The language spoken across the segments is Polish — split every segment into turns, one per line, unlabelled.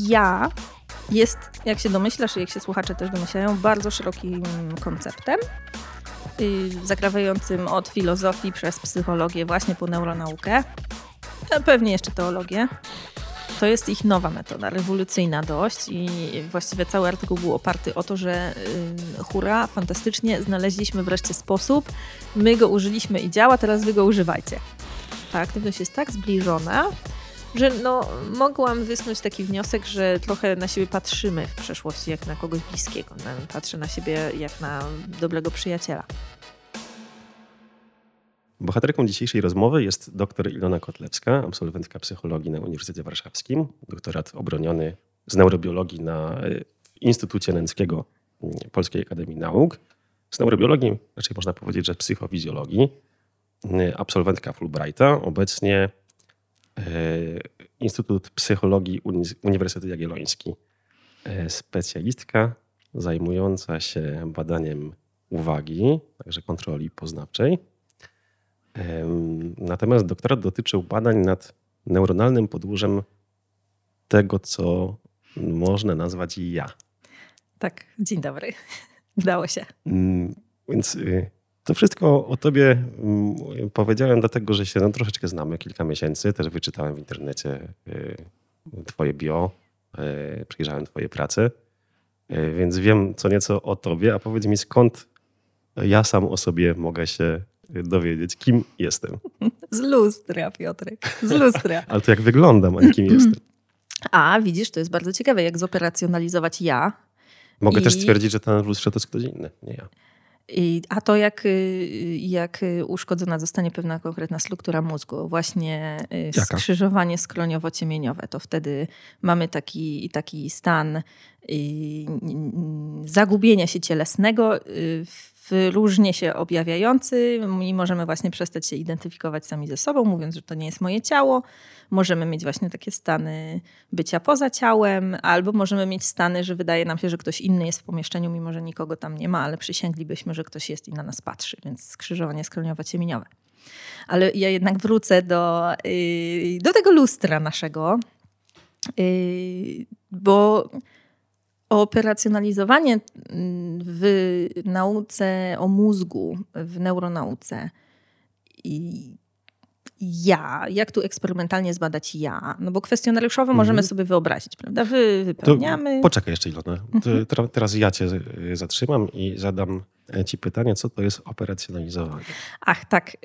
ja jest, jak się domyślasz i jak się słuchacze też domyślają, bardzo szerokim konceptem, y, zakrawającym od filozofii przez psychologię właśnie po neuronaukę, pewnie jeszcze teologię. To jest ich nowa metoda, rewolucyjna dość i właściwie cały artykuł był oparty o to, że yy, hura, fantastycznie, znaleźliśmy wreszcie sposób, my go użyliśmy i działa, teraz wy go używajcie. Ta aktywność jest tak zbliżona, że no, mogłam wysnuć taki wniosek, że trochę na siebie patrzymy w przeszłości jak na kogoś bliskiego. Patrzę na siebie jak na dobrego przyjaciela.
Bohaterką dzisiejszej rozmowy jest dr Ilona Kotlewska, absolwentka psychologii na Uniwersytecie Warszawskim, doktorat obroniony z neurobiologii na e, Instytucie Nęckiego Polskiej Akademii Nauk. Z neurobiologii, raczej można powiedzieć, że psychofizjologii, e, absolwentka Fulbrighta, obecnie Instytut Psychologii Uniwersytet Jagielloński, specjalistka zajmująca się badaniem uwagi, także kontroli poznawczej Natomiast doktorat dotyczył badań nad neuronalnym podłużem tego, co można nazwać ja.
Tak, dzień dobry. Udało się.
Mm, więc y, to wszystko o tobie mm, powiedziałem, dlatego że się no, troszeczkę znamy kilka miesięcy. Też wyczytałem w internecie y, twoje bio, y, przyjrzałem twoje prace, więc wiem co nieco o tobie. A powiedz mi, skąd ja sam o sobie mogę się dowiedzieć, kim jestem.
Z lustra, Piotrek, z lustra.
Ale to jak wyglądam, a nie kim jestem.
A, widzisz, to jest bardzo ciekawe, jak zoperacjonalizować ja.
Mogę I... też stwierdzić, że ten lustrze to jest ktoś inny, nie ja.
A to jak, jak uszkodzona zostanie pewna konkretna struktura mózgu, właśnie y, Jaka? skrzyżowanie skroniowo-ciemieniowe, to wtedy mamy taki, taki stan y, zagubienia się cielesnego y, różnie się objawiający i możemy właśnie przestać się identyfikować sami ze sobą, mówiąc, że to nie jest moje ciało. Możemy mieć właśnie takie stany bycia poza ciałem, albo możemy mieć stany, że wydaje nam się, że ktoś inny jest w pomieszczeniu, mimo że nikogo tam nie ma, ale przysięglibyśmy, że ktoś jest i na nas patrzy, więc skrzyżowanie skroniowo-ciemieniowe. Ale ja jednak wrócę do, yy, do tego lustra naszego, yy, bo operacjonalizowanie mm, w nauce o mózgu, w neuronauce i ja, jak tu eksperymentalnie zbadać ja? No bo kwestionariuszowo mhm. możemy sobie wyobrazić, prawda? Wy wypełniamy.
To poczekaj jeszcze Ilona. Mhm. Teraz ja cię zatrzymam i zadam e, ci pytanie, co to jest operacjonalizowanie?
Ach, tak.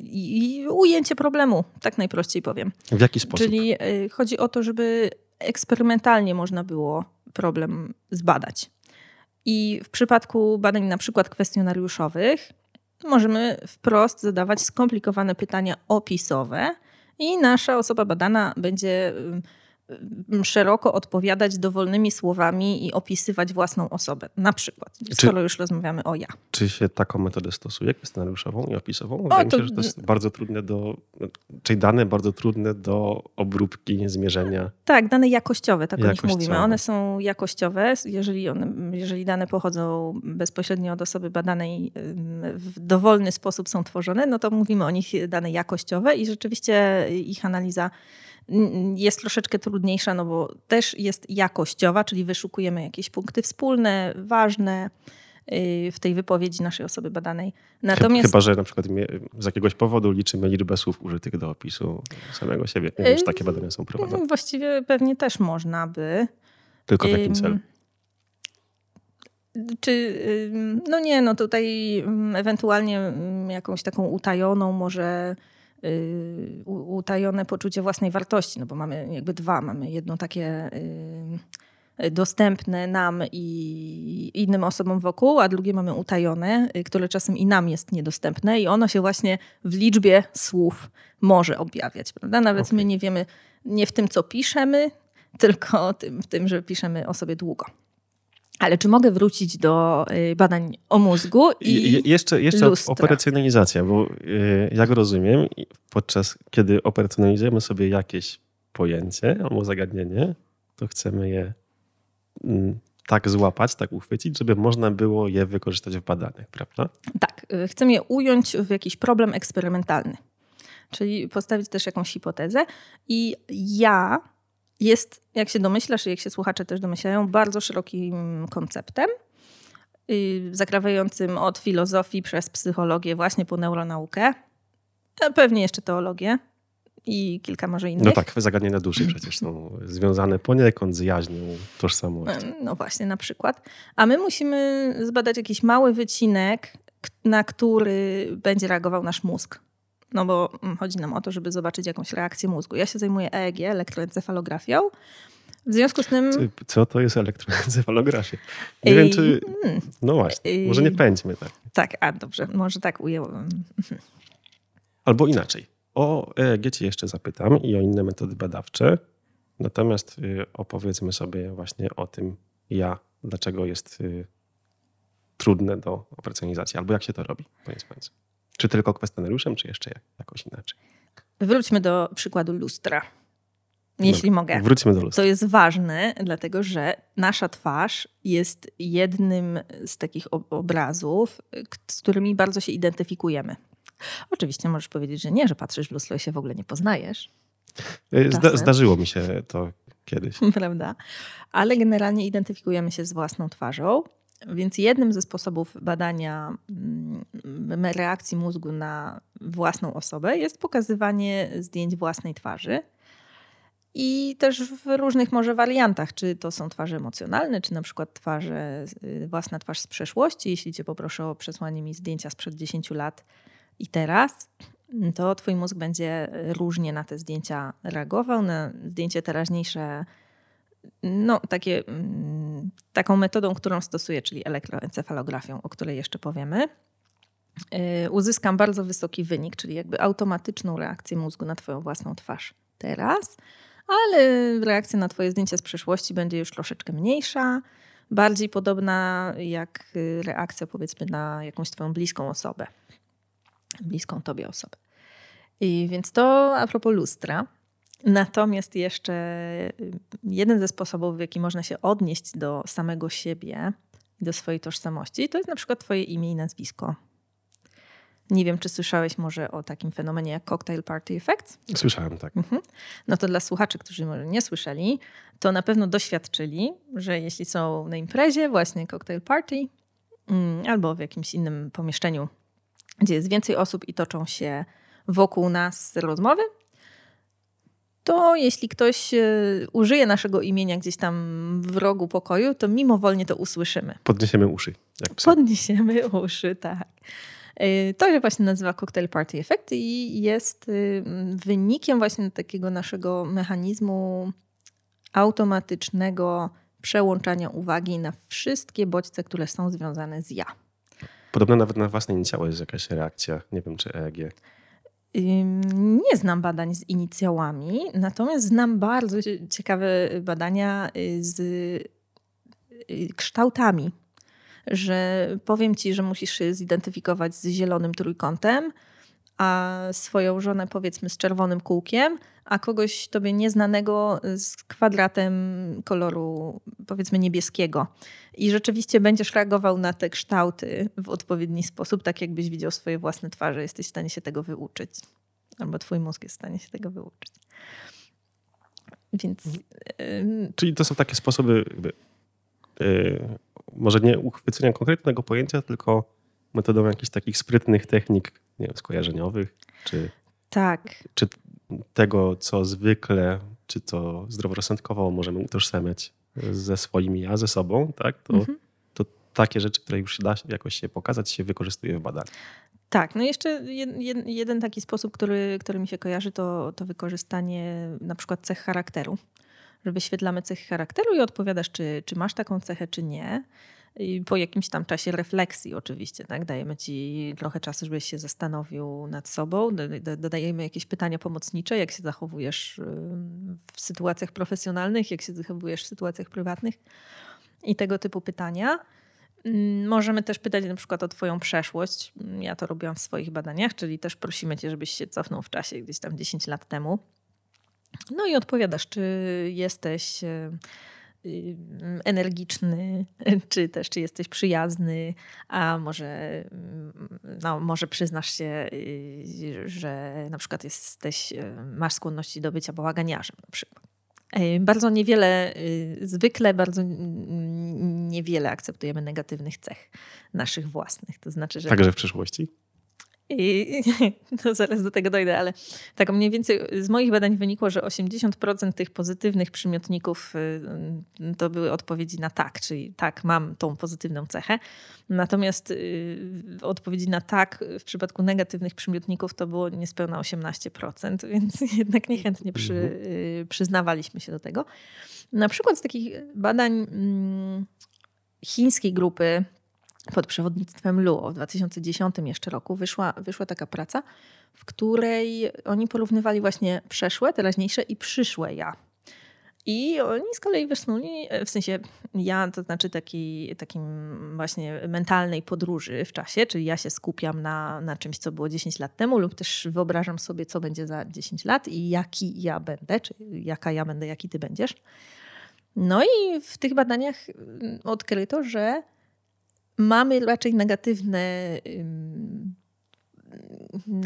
I ujęcie problemu, tak najprościej powiem.
W jaki sposób?
Czyli y, chodzi o to, żeby eksperymentalnie można było problem zbadać. I w przypadku badań na przykład kwestionariuszowych możemy wprost zadawać skomplikowane pytania opisowe i nasza osoba badana będzie szeroko odpowiadać dowolnymi słowami i opisywać własną osobę. Na przykład, skoro już rozmawiamy o ja.
Czy się taką metodę stosuje, kwestionariuszową i opisową? Wydaje o, to... mi się, że to jest bardzo trudne do, czyli dane bardzo trudne do obróbki, zmierzenia.
Tak, dane jakościowe, tak jakościowe. o nich mówimy. One są jakościowe, jeżeli, one, jeżeli dane pochodzą bezpośrednio od osoby badanej, w dowolny sposób są tworzone, no to mówimy o nich dane jakościowe i rzeczywiście ich analiza jest troszeczkę trudniejsza, no bo też jest jakościowa, czyli wyszukujemy jakieś punkty wspólne, ważne y, w tej wypowiedzi naszej osoby badanej.
Natomiast... Chyba, że na przykład z jakiegoś powodu liczymy liczbę słów użytych do opisu samego siebie. Nie wiem, czy takie badania są prowadzone.
Właściwie pewnie też można by.
Tylko w jakim celu?
Czy, no nie, no tutaj ewentualnie jakąś taką utajoną może Y, utajone poczucie własnej wartości, no bo mamy jakby dwa. Mamy jedno takie y, dostępne nam i innym osobom wokół, a drugie mamy utajone, y, które czasem i nam jest niedostępne i ono się właśnie w liczbie słów może objawiać, prawda? Nawet okay. my nie wiemy nie w tym, co piszemy, tylko tym, w tym, że piszemy o sobie długo. Ale czy mogę wrócić do y, badań o mózgu i
Je, Jeszcze, jeszcze lustra. operacjonalizacja, bo y, jak rozumiem, podczas kiedy operacjonalizujemy sobie jakieś pojęcie albo zagadnienie, to chcemy je mm, tak złapać, tak uchwycić, żeby można było je wykorzystać w badaniach, prawda?
Tak, y, chcemy je ująć w jakiś problem eksperymentalny. Czyli postawić też jakąś hipotezę i ja jest, jak się domyślasz i jak się słuchacze też domyślają, bardzo szerokim konceptem, y, zakrawającym od filozofii przez psychologię właśnie po neuronaukę, pewnie jeszcze teologię i kilka może innych.
No tak, zagadnienia duszy przecież są związane poniekąd z jaźnią tożsamości.
No właśnie, na przykład. A my musimy zbadać jakiś mały wycinek, na który będzie reagował nasz mózg. No bo mm, chodzi nam o to, żeby zobaczyć jakąś reakcję mózgu. Ja się zajmuję EEG, elektroencefalografią. W związku z tym.
Co to jest elektroencefalografia? Nie wiem, czy. Hmm. No właśnie, może nie pędźmy tak.
Tak, a dobrze, może tak ujęłam.
Albo inaczej. O EEG cię jeszcze zapytam i o inne metody badawcze. Natomiast y, opowiedzmy sobie właśnie o tym ja, dlaczego jest y, trudne do operacjonizacji, albo jak się to robi, koniec końców. Czy tylko kwestionariuszem, czy jeszcze jakoś inaczej?
Wróćmy do przykładu lustra. Jeśli no, mogę.
Wróćmy do lustra.
To jest ważne, dlatego że nasza twarz jest jednym z takich obrazów, z którymi bardzo się identyfikujemy. Oczywiście możesz powiedzieć, że nie, że patrzysz w lustro i się w ogóle nie poznajesz.
E, zda zdarzyło mi się to kiedyś.
Prawda? Ale generalnie identyfikujemy się z własną twarzą. Więc jednym ze sposobów badania mm, reakcji mózgu na własną osobę jest pokazywanie zdjęć własnej twarzy. I też w różnych może wariantach, czy to są twarze emocjonalne, czy na przykład twarze, y, własna twarz z przeszłości. Jeśli cię poproszę o przesłanie mi zdjęcia sprzed 10 lat i teraz, to twój mózg będzie różnie na te zdjęcia reagował. Na zdjęcie teraźniejsze no, takie, mm, taką metodą, którą stosuję, czyli elektroencefalografią, o której jeszcze powiemy, y, uzyskam bardzo wysoki wynik, czyli jakby automatyczną reakcję mózgu na Twoją własną twarz teraz, ale reakcja na Twoje zdjęcie z przeszłości będzie już troszeczkę mniejsza, bardziej podobna jak y, reakcja powiedzmy na jakąś Twoją bliską osobę, bliską Tobie osobę. I więc to a propos lustra. Natomiast jeszcze y, jeden ze sposobów, w jaki można się odnieść do samego siebie i do swojej tożsamości, to jest na przykład Twoje imię i nazwisko. Nie wiem, czy słyszałeś może o takim fenomenie jak Cocktail Party Effect?
Słyszałem, tak. Mhm.
No to dla słuchaczy, którzy może nie słyszeli, to na pewno doświadczyli, że jeśli są na imprezie, właśnie cocktail party, mm, albo w jakimś innym pomieszczeniu, gdzie jest więcej osób i toczą się wokół nas rozmowy, to jeśli ktoś e, użyje naszego imienia gdzieś tam w rogu pokoju, to mimowolnie to usłyszymy.
Podniesiemy uszy.
Podniesiemy uszy, tak. E, to się właśnie nazywa Cocktail Party Effect i jest y, wynikiem właśnie takiego naszego mechanizmu automatycznego przełączania uwagi na wszystkie bodźce, które są związane z ja.
Podobno nawet na własne inicjały jest jakaś reakcja. Nie wiem, czy EEG.
Nie znam badań z inicjałami, natomiast znam bardzo ciekawe badania y, z y, kształtami. Że powiem ci, że musisz się zidentyfikować z zielonym trójkątem, a swoją żonę powiedzmy z czerwonym kółkiem, a kogoś tobie nieznanego z kwadratem koloru powiedzmy niebieskiego. I rzeczywiście będziesz reagował na te kształty w odpowiedni sposób, tak jakbyś widział swoje własne twarze. Jesteś w stanie się tego wyuczyć. Albo twój mózg jest w stanie się tego wyuczyć. Więc...
Yy... Czyli to są takie sposoby jakby, yy, może nie uchwycenia konkretnego pojęcia, tylko metodą jakichś takich sprytnych technik nie wiem, skojarzeniowych, czy,
tak.
czy tego, co zwykle, czy to zdroworozsądkowo możemy utożsamiać ze swoim ja, ze sobą, tak? To, mhm. to takie rzeczy, które już da jakoś się pokazać, się wykorzystuje w badaniu.
Tak, no jeszcze jeden, jeden taki sposób, który, który mi się kojarzy, to, to wykorzystanie na przykład cech charakteru. Że wyświetlamy cechy charakteru i odpowiadasz, czy, czy masz taką cechę, czy nie. I po jakimś tam czasie refleksji oczywiście, tak? Dajemy ci trochę czasu, żebyś się zastanowił nad sobą. Dodajemy jakieś pytania pomocnicze, jak się zachowujesz w sytuacjach profesjonalnych, jak się zachowujesz w sytuacjach prywatnych i tego typu pytania. Mm, możemy też pytać na przykład o Twoją przeszłość. Ja to robiłam w swoich badaniach, czyli też prosimy Cię, żebyś się cofnął w czasie gdzieś tam 10 lat temu. No i odpowiadasz, czy jesteś Y, energiczny, czy też czy jesteś przyjazny, a może, no, może przyznasz się, y, że na przykład jesteś, y, masz skłonności do bycia bałaganiarzem na przykład. Bardzo niewiele, zwykle bardzo niewiele akceptujemy negatywnych cech naszych własnych. To znaczy, że.
Także w przyszłości?
I to zaraz do tego dojdę, ale tak mniej więcej z moich badań wynikło, że 80% tych pozytywnych przymiotników y, to były odpowiedzi na tak, czyli tak, mam tą pozytywną cechę. Natomiast y, odpowiedzi na tak w przypadku negatywnych przymiotników to było niespełna 18%, więc jednak niechętnie przy, mhm. y, przyznawaliśmy się do tego. Na przykład z takich badań mm, chińskiej grupy pod przewodnictwem Luo w 2010 jeszcze roku wyszła, wyszła taka praca, w której oni porównywali właśnie przeszłe, teraźniejsze i przyszłe ja. I oni z kolei wysnuli, w sensie ja, to znaczy taki, takim właśnie mentalnej podróży w czasie, czyli ja się skupiam na, na czymś, co było 10 lat temu, lub też wyobrażam sobie, co będzie za 10 lat i jaki ja będę, czy jaka ja będę, jaki ty będziesz. No i w tych badaniach odkryto, że mamy raczej negatywne,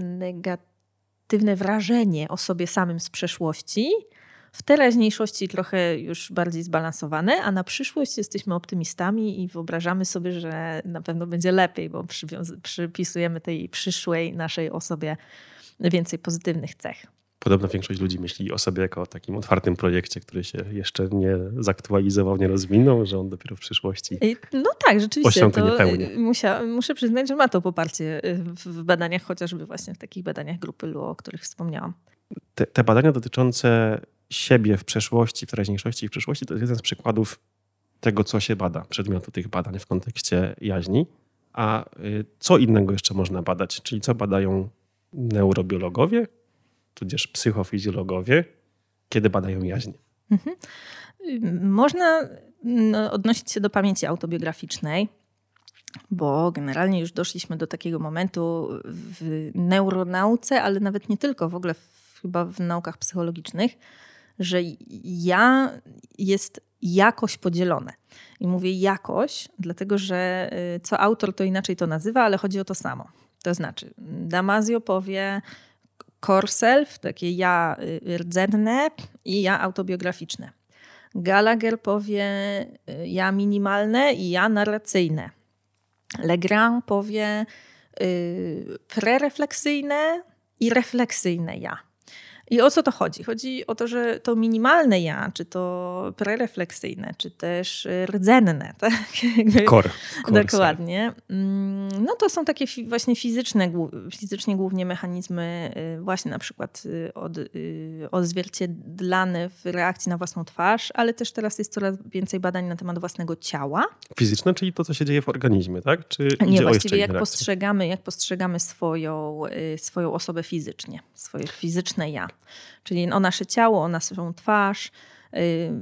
negatywne wrażenie o sobie samym z przeszłości. W teraźniejszości trochę już bardziej zbalansowane, a na przyszłość jesteśmy optymistami i wyobrażamy sobie, że na pewno będzie lepiej, bo przypisujemy tej przyszłej naszej osobie więcej pozytywnych cech.
Podobno większość ludzi myśli o sobie jako o takim otwartym projekcie, który się jeszcze nie zaktualizował, nie rozwinął, że on dopiero w przyszłości.
No tak, rzeczywiście. To musia, muszę przyznać, że ma to poparcie w badaniach, chociażby właśnie w takich badaniach grupy LUO, o których wspomniałam.
Te, te badania dotyczące siebie w przeszłości, w teraźniejszości i w przyszłości to jest jeden z przykładów tego, co się bada, przedmiotu tych badań w kontekście jaźni. A y, co innego jeszcze można badać? Czyli co badają neurobiologowie, tudzież psychofizjologowie, kiedy badają jaźń? Mhm.
Można no, odnosić się do pamięci autobiograficznej, bo generalnie już doszliśmy do takiego momentu w neuronauce, ale nawet nie tylko, w ogóle chyba w naukach psychologicznych, że ja jest jakoś podzielone. I mówię jakoś, dlatego że y, co autor to inaczej to nazywa, ale chodzi o to samo. To znaczy, Damasio powie, core self, takie ja y, rdzenne i ja autobiograficzne. Gallagher powie y, ja minimalne i ja narracyjne. Legrand powie y, prerefleksyjne i refleksyjne ja. I o co to chodzi? Chodzi o to, że to minimalne ja, czy to prerefleksyjne, czy też rdzenne, tak?
Kor.
Dokładnie. Mm, no to są takie właśnie fizyczne, fizycznie głównie mechanizmy y, właśnie na przykład y, od, y, odzwierciedlane w reakcji na własną twarz, ale też teraz jest coraz więcej badań na temat własnego ciała.
Fizyczne, czyli to, co się dzieje w organizmie, tak?
Czy Nie, właściwie jak postrzegamy, jak postrzegamy swoją, swoją osobę fizycznie, swoje fizyczne ja. Czyli o nasze ciało, o naszą twarz,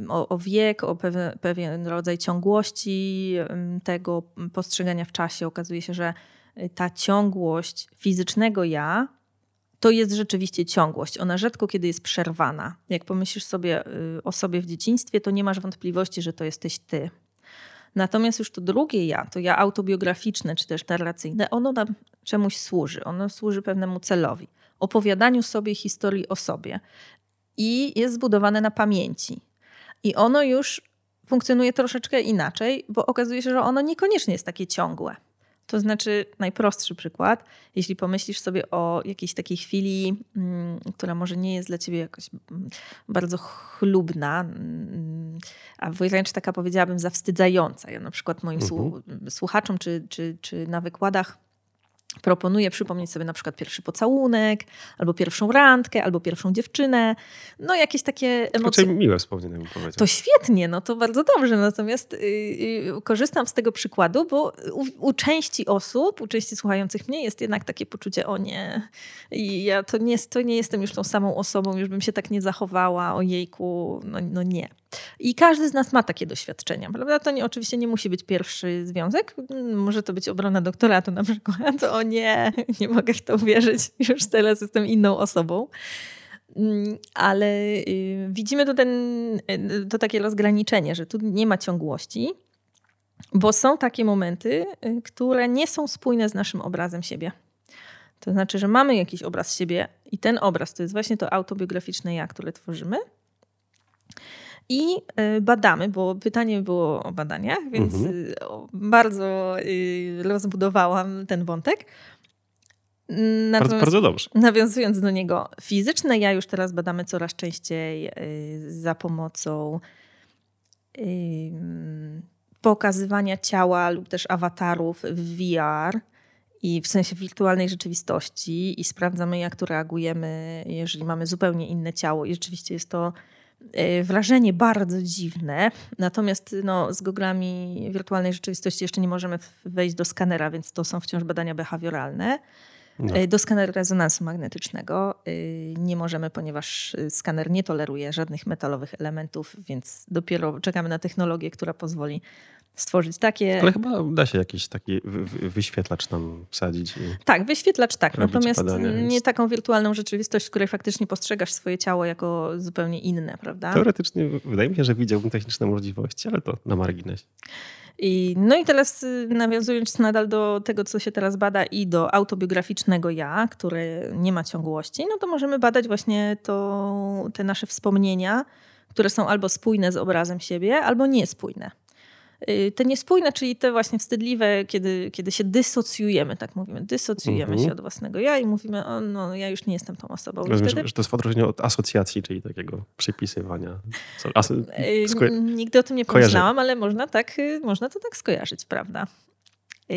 o, o wiek, o pewien, pewien rodzaj ciągłości tego postrzegania w czasie. Okazuje się, że y, ta ciągłość fizycznego ja to jest rzeczywiście ciągłość. Ona rzadko kiedy jest przerwana. Jak pomyślisz sobie y, o sobie w dzieciństwie, to nie masz wątpliwości, że to jesteś ty. Natomiast już to drugie ja, to ja autobiograficzne czy też narracyjne, ono nam czemuś służy. Ono służy pewnemu celowi opowiadaniu sobie historii o sobie. I jest zbudowane na pamięci. I ono już funkcjonuje troszeczkę inaczej, bo okazuje się, że ono niekoniecznie jest takie ciągłe. To znaczy, najprostszy przykład, jeśli pomyślisz sobie o jakiejś takiej chwili, mm, która może nie jest dla ciebie jakoś mm, bardzo chlubna, mm, a wręcz taka powiedziałabym zawstydzająca. Ja na przykład moim mhm. słuchaczom czy, czy, czy na wykładach Proponuję przypomnieć sobie na przykład pierwszy pocałunek, albo pierwszą randkę, albo pierwszą dziewczynę. No jakieś takie emocje.
Raczej miłe wspomnienie mi powiedział.
To świetnie, no to bardzo dobrze. Natomiast yy, korzystam z tego przykładu, bo u, u, części osób, u części słuchających mnie jest jednak takie poczucie, o nie, i ja to nie, to nie jestem już tą samą osobą, już bym się tak nie zachowała, o jejku, no, no nie. I każdy z nas ma takie doświadczenia, prawda? To nie, oczywiście nie musi być pierwszy związek, może to być obrona doktoratu na przykład. O nie, nie mogę w to uwierzyć, już teraz jestem inną osobą. Mm, ale y, widzimy tu ten, y, to takie rozgraniczenie, że tu nie ma ciągłości, bo są takie momenty, y, które nie są spójne z naszym obrazem siebie. To znaczy, że mamy jakiś obraz siebie i ten obraz to jest właśnie to autobiograficzne ja, które tworzymy. I badamy, bo pytanie było o badaniach, więc mhm. bardzo rozbudowałam ten wątek.
bardzo, bardzo dobrze.
Nawiązując do niego, fizyczne ja już teraz badamy coraz częściej za pomocą pokazywania ciała lub też awatarów w VR i w sensie wirtualnej rzeczywistości i sprawdzamy, jak tu reagujemy, jeżeli mamy zupełnie inne ciało. I rzeczywiście jest to e, wrażenie bardzo dziwne. Natomiast no, z goglami wirtualnej rzeczywistości jeszcze nie możemy wejść do skanera, więc to są wciąż badania behawioralne. No. E, do skanera rezonansu magnetycznego e, nie możemy, ponieważ skaner nie toleruje żadnych metalowych elementów, więc dopiero czekamy na technologię, która pozwoli stworzyć takie.
Ale chyba da się jakiś taki wyświetlacz nam wsadzić.
Tak, wyświetlacz tak. Natomiast badania, nie więc... taką wirtualną rzeczywistość, w której faktycznie postrzegasz swoje ciało jako zupełnie inne, prawda?
Teoretycznie wydaje mi się, że widziałbym techniczne możliwości, ale to na marginesie.
I, no i teraz y, nawiązując nadal do tego, co się teraz bada i do autobiograficznego ja, które nie ma ciągłości, no to możemy badać właśnie to, te nasze wspomnienia, które są albo spójne z obrazem siebie, albo niespójne. Y, te niespójne, czyli te właśnie wstydliwe, kiedy, kiedy się dysocjujemy, tak mówimy, dysocjujemy mhm. się od własnego ja i mówimy, o, no ja już nie jestem tą osobą.
Rozumiem, wtedy... że to jest w odróżnieniu od asocjacji, czyli takiego przypisywania.
Aso... Sko... Nigdy o tym nie pomyślałam, ale można, tak, y, można to tak skojarzyć, prawda? Y,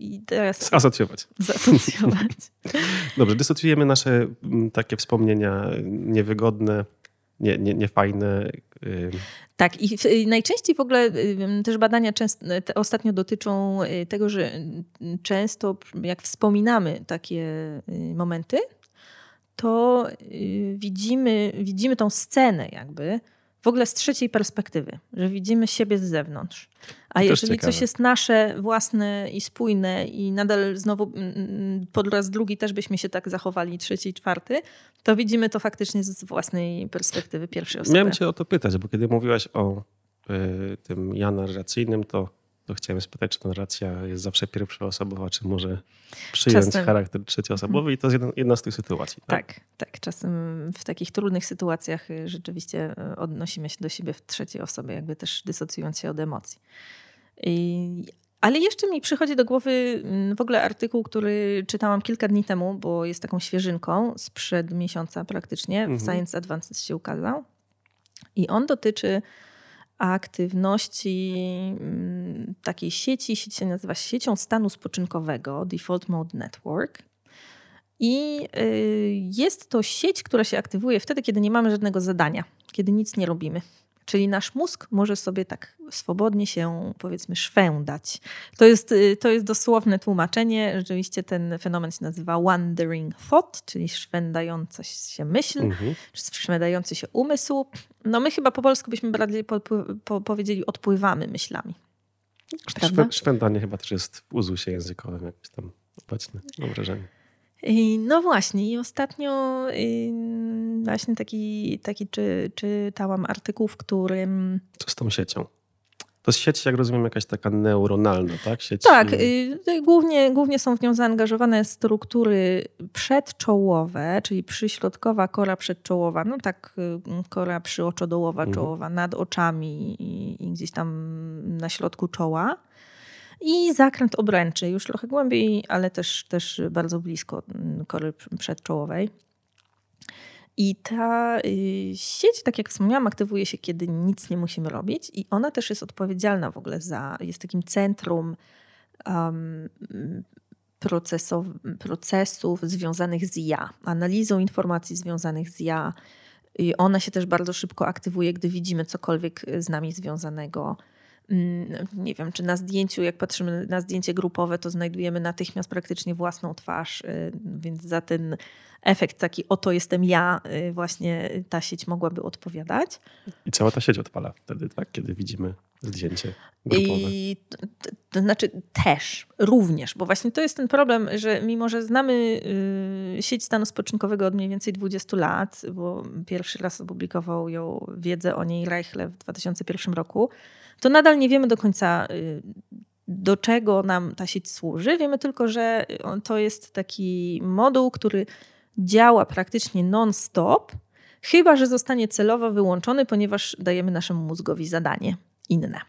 I teraz...
Zasocjować.
Zasocjować.
Dobrze, dysocjujemy nasze takie wspomnienia niewygodne, nie, nie, niefajne.
Tak, i najczęściej w ogóle też badania często, ostatnio dotyczą y, tego, że często jak wspominamy takie y, momenty, to y, widzimy, widzimy tą scenę jakby w ogóle z trzeciej perspektywy, że widzimy siebie z zewnątrz. A to jeżeli coś jest nasze, własne i spójne i nadal znowu mm, mm, po raz drugi też byśmy się tak zachowali, trzeci i czwarty, to widzimy to faktycznie z własnej perspektywy pierwszej osoby.
Miałem cię o to pytać, bo kiedy mówiłaś o y, tym ja narracyjnym, to to chciałem spytać, czy ta narracja jest zawsze pierwszoosobowa, czy może przyjąć czasem... charakter trzecioosobowy i to jest jedna, jedna z tych sytuacji.
Tak? tak, tak. Czasem w takich trudnych sytuacjach y, rzeczywiście y, odnosimy się do siebie w trzeciej osobie, jakby też dysocjując się od emocji. Ale jeszcze mi przychodzi do głowy mm, w ogóle artykuł, który czytałam kilka dni temu, bo jest taką świeżynką sprzed miesiąca praktycznie. Mhm. W Science Advances się ukazał. I on dotyczy aktywności mm, takiej sieci. Sieć się nazywa siecią stanu spoczynkowego, Default Mode Network. I y, jest to sieć, która się aktywuje wtedy, kiedy nie mamy żadnego zadania, kiedy nic nie robimy. Czyli nasz mózg może sobie tak swobodnie się, powiedzmy, szwędać. To jest, y, to jest dosłowne tłumaczenie. Rzeczywiście ten fenomen się nazywa wandering thought, czyli szwędająca się myśl, mhm. szwędający się umysł. No my chyba po polsku byśmy bardziej po, po, powiedzieli odpływamy myślami.
Szwędanie chyba też jest w uzusie językowym jakieś tam obecne, mam wrażenie.
No właśnie, i ostatnio właśnie taki, taki czy, czytałam artykuł, w którym.
Co z tą siecią? To jest sieć, jak rozumiem, jakaś taka neuronalna, tak? Sieć...
Tak, y, głównie, głównie są w nią zaangażowane struktury przedczołowe, czyli przyśrodkowa kora przedczołowa, no tak y, kora przyoczodołowa, mhm. czołowa, nad oczami i, i gdzieś tam na środku czoła i zakręt obręczy, już trochę głębiej, ale też, też bardzo blisko mm, kory przedczołowej. I ta y, sieć, tak jak wspomniałam, aktywuje się, kiedy nic nie musimy robić, i ona też jest odpowiedzialna w ogóle za, jest takim centrum um, procesow, procesów związanych z ja, analizą informacji związanych z ja. I ona się też bardzo szybko aktywuje, gdy widzimy cokolwiek z nami związanego nie wiem, czy na zdjęciu, jak patrzymy na zdjęcie grupowe, to znajdujemy natychmiast praktycznie własną twarz, y, więc za ten efekt taki oto jestem ja, y, właśnie ta sieć mogłaby odpowiadać.
I cała ta sieć odpala wtedy, tak? Kiedy widzimy zdjęcie grupowe. I
to, to znaczy też, również, bo właśnie to jest ten problem, że mimo, że znamy y, sieć stanu spoczynkowego od mniej więcej 20 lat, bo pierwszy raz opublikował ją wiedzę o niej Reichle w 2001 roku, to nadal nie wiemy do końca, y, do czego nam ta sieć służy. Wiemy tylko, że to jest taki moduł, który działa praktycznie non-stop, chyba że zostanie celowo wyłączony, ponieważ dajemy naszemu mózgowi zadanie inne.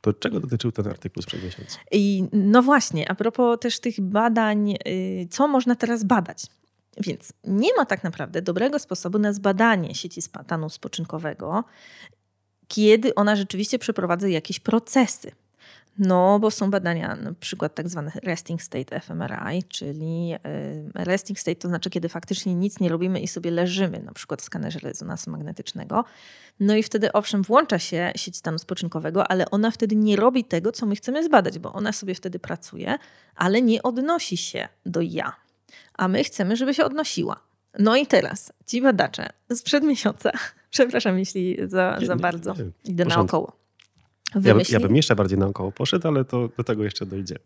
To czego dotyczył ten artykuł sprzed miesiąca?
I no właśnie, a propos też tych badań, y, co można teraz badać? Więc nie ma tak naprawdę dobrego sposobu na zbadanie sieci stanu spoczynkowego, kiedy ona rzeczywiście przeprowadza jakieś procesy. No, bo są badania, na przykład tak zwane resting state fMRI, czyli y, resting state to znaczy, kiedy faktycznie nic nie robimy i sobie leżymy, na przykład w skanerze rezonansu magnetycznego. No i wtedy owszem, włącza się sieć stanu spoczynkowego, ale ona wtedy nie robi tego, co my chcemy zbadać, bo ona sobie wtedy pracuje, ale nie odnosi się do ja. A my chcemy, żeby się odnosiła. No i teraz ci badacze sprzed miesiąca, przepraszam, jeśli za, za bardzo idę naokoło
Wymyśli... Ja, ja bym jeszcze bardziej naokoło poszedł, ale to do tego jeszcze dojdzie.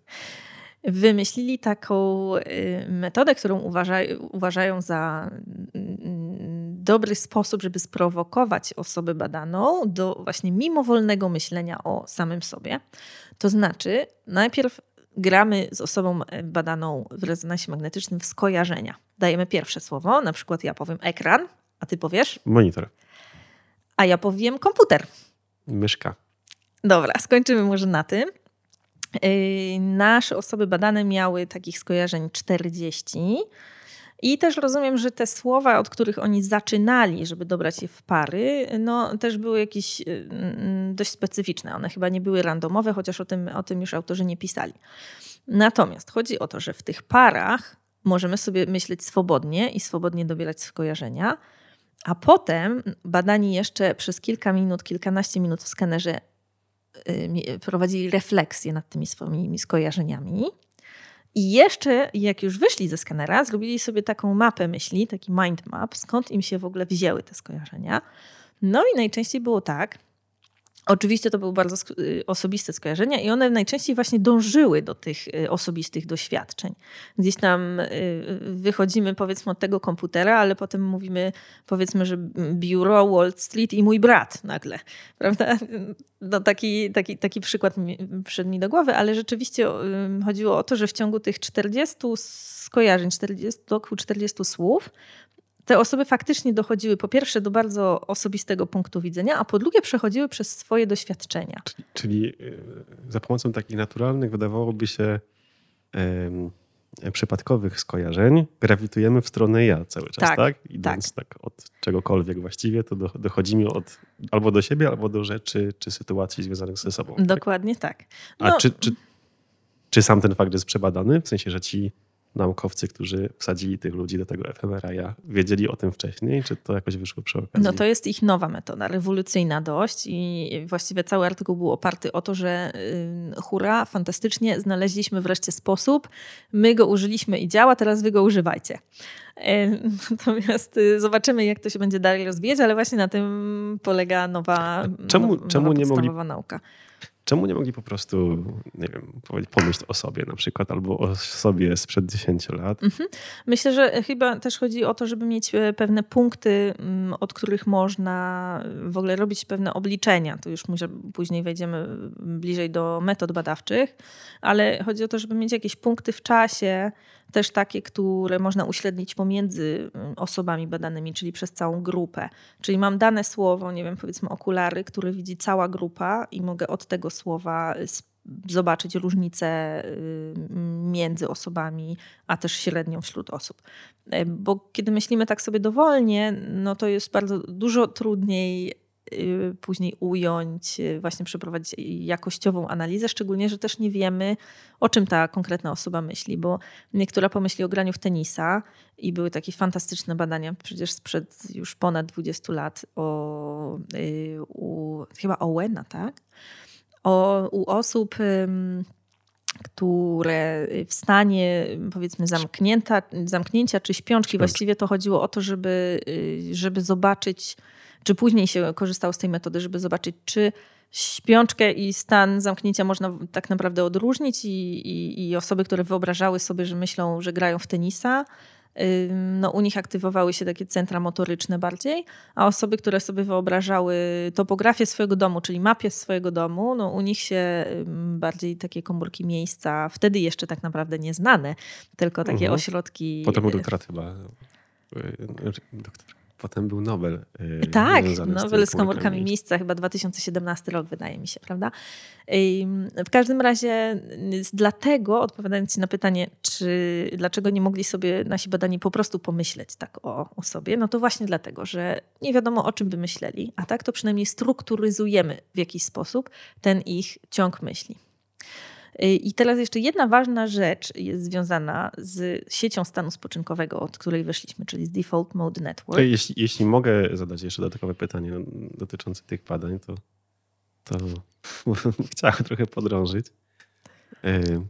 Wymyślili taką y, metodę, którą uważa, uważają za mm, dobry sposób, żeby sprowokować osobę badaną do właśnie mimowolnego myślenia o samym sobie. To znaczy, najpierw gramy z osobą badaną w rezonansie magnetycznym w skojarzenia. Dajemy pierwsze słowo, na przykład ja powiem ekran, a ty powiesz?
Monitor.
A ja powiem komputer.
Myszka.
Dobra, skończymy może na tym. Yy, nasze osoby badane miały takich skojarzeń 40. I też rozumiem, że te słowa, od których oni zaczynali, żeby dobrać je w pary, no też były jakieś yy, dość specyficzne. One chyba nie były randomowe, chociaż o tym, o tym już autorzy nie pisali. Natomiast chodzi o to, że w tych parach możemy sobie myśleć swobodnie i swobodnie dobierać skojarzenia, a potem badani jeszcze przez kilka minut, kilkanaście minut w skanerze Y, prowadzili refleksję nad tymi swoimi skojarzeniami. I jeszcze, jak już wyszli ze skanera, zrobili sobie taką mapę myśli, taki mind map, skąd im się w ogóle wzięły te skojarzenia. No i najczęściej było tak, Oczywiście to były bardzo y, osobiste skojarzenia i one najczęściej właśnie dążyły do tych y, osobistych doświadczeń. Gdzieś tam y, wychodzimy powiedzmy od tego komputera, ale potem mówimy powiedzmy, że biuro, Wall Street i mój brat nagle, prawda? No taki, taki, taki przykład przyszedł mi do głowy, ale rzeczywiście chodziło o to, że w ciągu tych 40 skojarzeń, 40, około 40 słów, te osoby faktycznie dochodziły po pierwsze do bardzo osobistego punktu widzenia, a po drugie przechodziły przez swoje doświadczenia.
Czyli, czyli za pomocą takich naturalnych, wydawałoby się, przypadkowych skojarzeń grawitujemy w stronę ja cały czas, tak? tak? Idąc tak. tak od czegokolwiek właściwie, to dochodzimy od, albo do siebie, albo do rzeczy czy sytuacji związanych ze sobą.
Tak? Dokładnie tak. tak.
No. A czy, czy, czy sam ten fakt jest przebadany? W sensie, że ci naukowcy, którzy wsadzili tych ludzi do tego fMRI, wiedzieli o tym wcześniej, czy to jakoś wyszło przy okazji?
No to jest ich nowa metoda, rewolucyjna dość i właściwie cały artykuł był oparty o to, że y, hura, fantastycznie, znaleźliśmy wreszcie sposób, my go użyliśmy i działa, teraz wy go używajcie. E, natomiast y, zobaczymy, jak to się będzie dalej rozwijać, ale właśnie na tym polega nowa, czemu, nowa, czemu nie mogli, nauka.
Czemu nie mogli po prostu, nie wiem, pomyśleć o sobie na przykład, albo o sobie sprzed 10 lat? Mhm.
Myślę, że chyba też chodzi o to, żeby mieć e, pewne punkty, mm, od których można w ogóle robić pewne obliczenia. Tu już później wejdziemy bliżej do metod badawczych, ale chodzi o to, żeby mieć jakieś punkty w czasie, też takie, które można uśrednić pomiędzy mm, osobami badanymi, czyli przez całą grupę. Czyli mam dane słowo, nie wiem, powiedzmy okulary, które widzi cała grupa i mogę od tego słowa zobaczyć różnicę y, między osobami, a też średnią wśród osób. E, bo kiedy myślimy tak sobie dowolnie, no to jest bardzo dużo trudniej Y, później ująć, y, właśnie przeprowadzić jakościową analizę, szczególnie, że też nie wiemy, o czym ta konkretna osoba myśli, bo niektóra pomyśli o graniu w tenisa i były takie fantastyczne badania, przecież sprzed już ponad 20 lat o, y, u, chyba Owena, tak? O, u osób które w stanie powiedzmy zamknięta, zamknięcia czy śpiączki, właściwie to chodziło o to, żeby, żeby zobaczyć czy później się korzystało z tej metody, żeby zobaczyć, czy śpiączkę i stan zamknięcia można tak naprawdę odróżnić i, i, i osoby, które wyobrażały sobie, że myślą, że grają w tenisa, no, u nich aktywowały się takie centra motoryczne bardziej, a osoby, które sobie wyobrażały topografię swojego domu, czyli mapie swojego domu, no, u nich się bardziej takie komórki miejsca, wtedy jeszcze tak naprawdę nieznane, tylko takie mhm. ośrodki.
Potem u doktora chyba. Y, doktor. Potem był Nobel.
Yy, tak, Nobel z komórkami miejsca, chyba 2017 rok wydaje mi się, prawda? Yy, w każdym razie dlatego, odpowiadając na pytanie, czy dlaczego nie mogli sobie nasi badani po prostu pomyśleć tak o, o sobie, no to właśnie dlatego, że nie wiadomo o czym by myśleli, a tak to przynajmniej strukturyzujemy w jakiś sposób ten ich ciąg myśli. Y, I teraz jeszcze jedna ważna rzecz jest związana z siecią stanu spoczynkowego, od której weszliśmy, czyli z Default Mode Network.
Jeśli, jeśli mogę zadać jeszcze dodatkowe pytanie dotyczące tych badań, to, to chciałem trochę podrążyć. Y,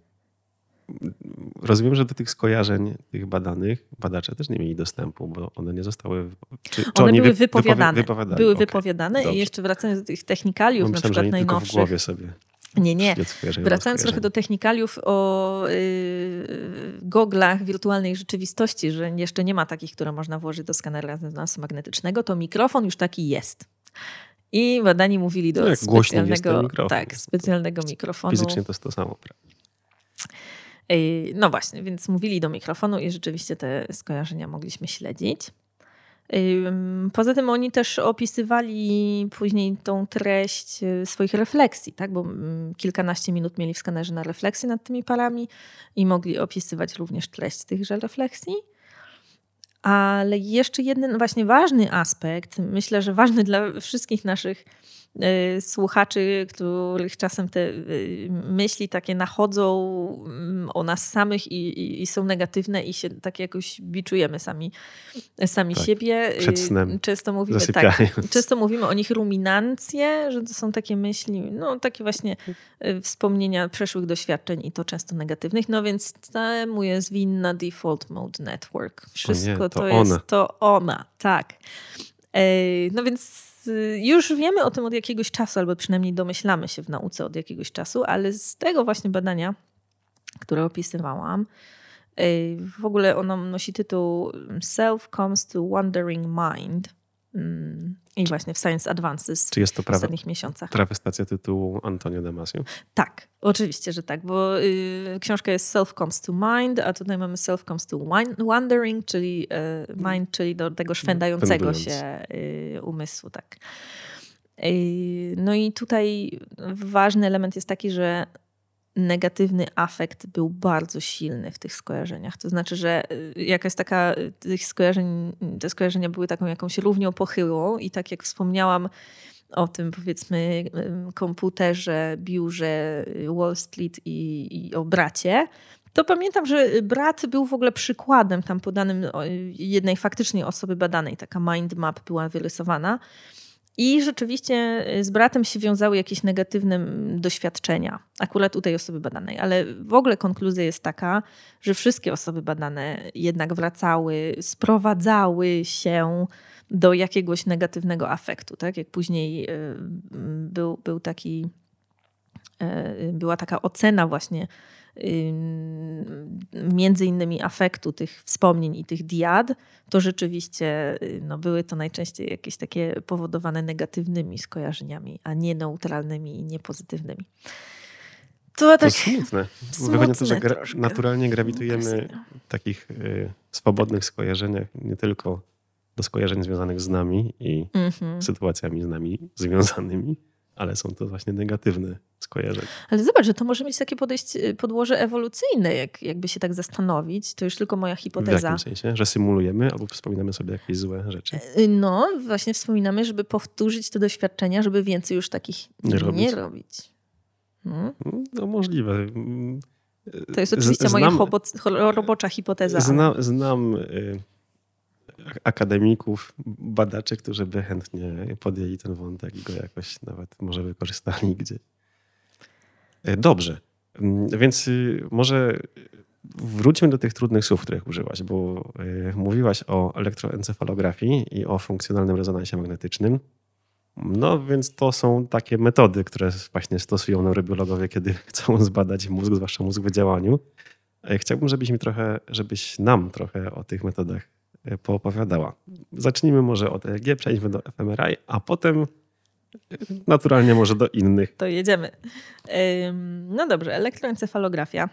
rozumiem, że do tych skojarzeń tych badanych badacze też nie mieli dostępu, bo one nie zostały.
Czy, czy one, były wypowiadane. były okay. wypowiadane Dobrze. i jeszcze wracając do tych technikaliów, na przykład najnowszych. w
głowie sobie.
Nie, nie. Wracając trochę do technikaliów o yy, goglach wirtualnej rzeczywistości, że jeszcze nie ma takich, które można włożyć do skanera rezonansu magnetycznego, to mikrofon już taki jest. I badani mówili do no specjalnego, tak, specjalnego mikrofonu.
Fizycznie to jest to samo. Prawda?
No właśnie, więc mówili do mikrofonu i rzeczywiście te skojarzenia mogliśmy śledzić. Poza tym oni też opisywali później tą treść y, swoich refleksji, tak? bo mm, kilkanaście minut mieli w skanerze na refleksję nad tymi parami i mogli opisywać również treść tychże refleksji. Ale jeszcze jeden właśnie ważny aspekt, myślę, że ważny dla wszystkich naszych słuchaczy, których czasem te y, myśli takie nachodzą mm, o nas samych i, i, i są negatywne i się tak jakoś biczujemy sami, sami tak, siebie.
Y, przed snem
często mówimy, tak, często mówimy o nich ruminancje, że to są takie myśli, no takie właśnie wspomnienia przeszłych doświadczeń i to często negatywnych. No więc temu jest winna Default Mode Network. Wszystko nie, to, to jest to ona, tak. No więc już wiemy o tym od jakiegoś czasu, albo przynajmniej domyślamy się w nauce od jakiegoś czasu, ale z tego właśnie badania, które opisywałam, w ogóle ono nosi tytuł Self Comes to Wandering Mind. Mm, I właśnie w Science Advances
Czy jest to
w ostatnich miesiącach.
trawestacja tytułu Antonio Damasio?
Tak, oczywiście, że tak, bo y, książka jest Self Comes to Mind, a tutaj mamy Self Comes to Wandering, czyli y, mind, czyli do tego szwendającego się y, umysłu. Tak. Y, no i tutaj ważny element jest taki, że negatywny afekt był bardzo silny w tych skojarzeniach. To znaczy, że y, jakaś taka, y, tych skojarzeń, te skojarzenia były taką jakąś równią pochyłą i tak jak wspomniałam o tym powiedzmy y, komputerze, biurze Wall Street i, i o bracie, to pamiętam, że brat był w ogóle przykładem tam podanym jednej faktycznie osoby badanej. Taka mind map była wyrysowana. I rzeczywiście y, z bratem się wiązały jakieś negatywne mm, doświadczenia, akurat u tej osoby badanej, ale w ogóle konkluzja jest taka, że wszystkie osoby badane jednak wracały, sprowadzały się do jakiegoś negatywnego afektu. Tak? Jak później y, był, był taki, y, była taka ocena właśnie między innymi afektu tych wspomnień i tych diad, to rzeczywiście y, no, były to najczęściej jakieś takie powodowane negatywnymi skojarzeniami, a nie neutralnymi i niepozytywnymi.
To, tak, to smutne. Wychodzi to, że gra, naturalnie grawitujemy w takich y, swobodnych skojarzeniach nie tylko do skojarzeń związanych z nami i mm -hmm. sytuacjami z nami związanymi, ale są to właśnie negatywne skojarzenia.
Ale zobacz, że to może mieć takie podejście, podłoże ewolucyjne, jak, jakby się tak zastanowić. To już tylko moja hipoteza. W
jakim sensie? Że symulujemy albo wspominamy sobie jakieś złe rzeczy?
E, no, właśnie wspominamy, żeby powtórzyć te doświadczenia, żeby więcej już takich nie, nie robić. Nie robić.
Hmm? No możliwe.
To jest oczywiście znam, moja robocza hipoteza.
Znam, znam y, akademików, badaczy, którzy by chętnie podjęli ten wątek i go jakoś nawet może wykorzystali gdzieś. E, dobrze, mm, więc y, może wróćmy do tych trudnych słów, których użyłaś, bo y, mówiłaś o elektroencefalografii i o funkcjonalnym rezonansie magnetycznym. No więc to są takie metody, które właśnie stosują neurobiologowie, kiedy chcą zbadać mózg, zwłaszcza mózg w działaniu. E, chciałbym, żebyś mi trochę, żebyś nam trochę o tych metodach E, poopowiadała. Zacznijmy może od EEG, przejdźmy do fMRI, a potem naturalnie może do innych.
To jedziemy. No dobrze, elektroencefalografia.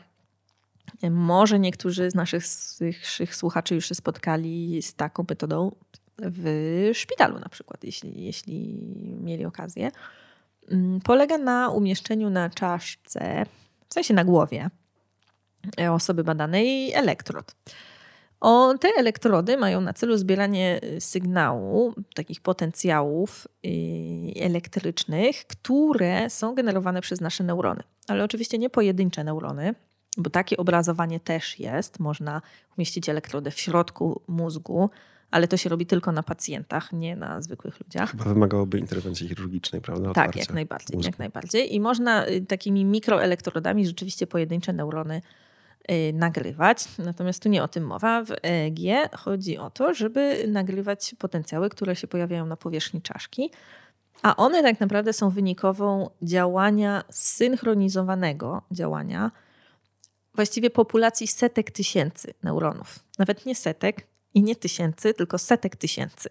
Może niektórzy z naszych, naszych słuchaczy już się spotkali z taką metodą. w szpitalu na przykład, jeśli, jeśli mieli okazję, mm, polega na umieszczeniu na czaszce, w sensie na głowie osoby badanej elektrod. O, te elektrody mają na celu zbieranie y, sygnału, takich potencjałów y, elektrycznych, które są generowane przez nasze neurony. Ale oczywiście nie pojedyncze neurony, bo takie obrazowanie też jest. Można umieścić elektrody w środku mózgu, ale to się robi tylko na pacjentach, nie na zwykłych ludziach.
Chyba wymagałoby interwencji chirurgicznej, prawda?
Tak, jak najbardziej, jak najbardziej. I można y, takimi mikroelektrodami rzeczywiście pojedyncze neurony nagrywać. Natomiast tu nie o tym mowa. W EEG chodzi o to, żeby nagrywać potencjały, które się pojawiają na powierzchni czaszki, a one tak naprawdę są wynikową działania synchronizowanego działania właściwie populacji setek tysięcy neuronów. Nawet nie setek i nie tysięcy, tylko setek tysięcy.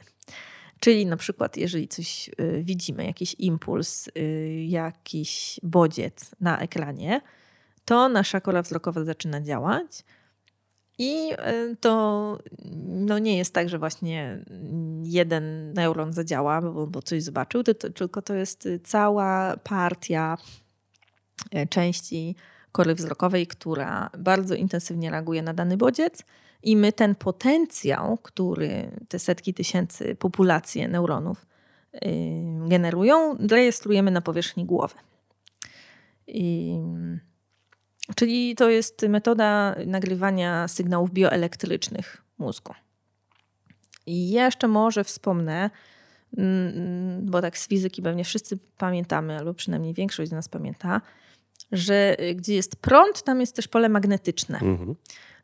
Czyli na przykład, jeżeli coś y, widzimy, jakiś impuls, y, jakiś bodziec na ekranie, to nasza kora wzrokowa zaczyna działać. I e, to no nie jest tak, że właśnie jeden neuron zadziała, bo, bo coś zobaczył, tylko to jest cała partia e, części kory wzrokowej, która bardzo intensywnie reaguje na dany bodziec. I my ten potencjał, który te setki tysięcy populacje neuronów yy, generują, rejestrujemy na powierzchni głowy. I Czyli to jest metoda nagrywania sygnałów bioelektrycznych mózgu. I jeszcze może wspomnę, mm, bo tak z fizyki pewnie wszyscy pamiętamy, albo przynajmniej większość z nas pamięta, że gdzie jest prąd, tam jest też pole magnetyczne. Mhm.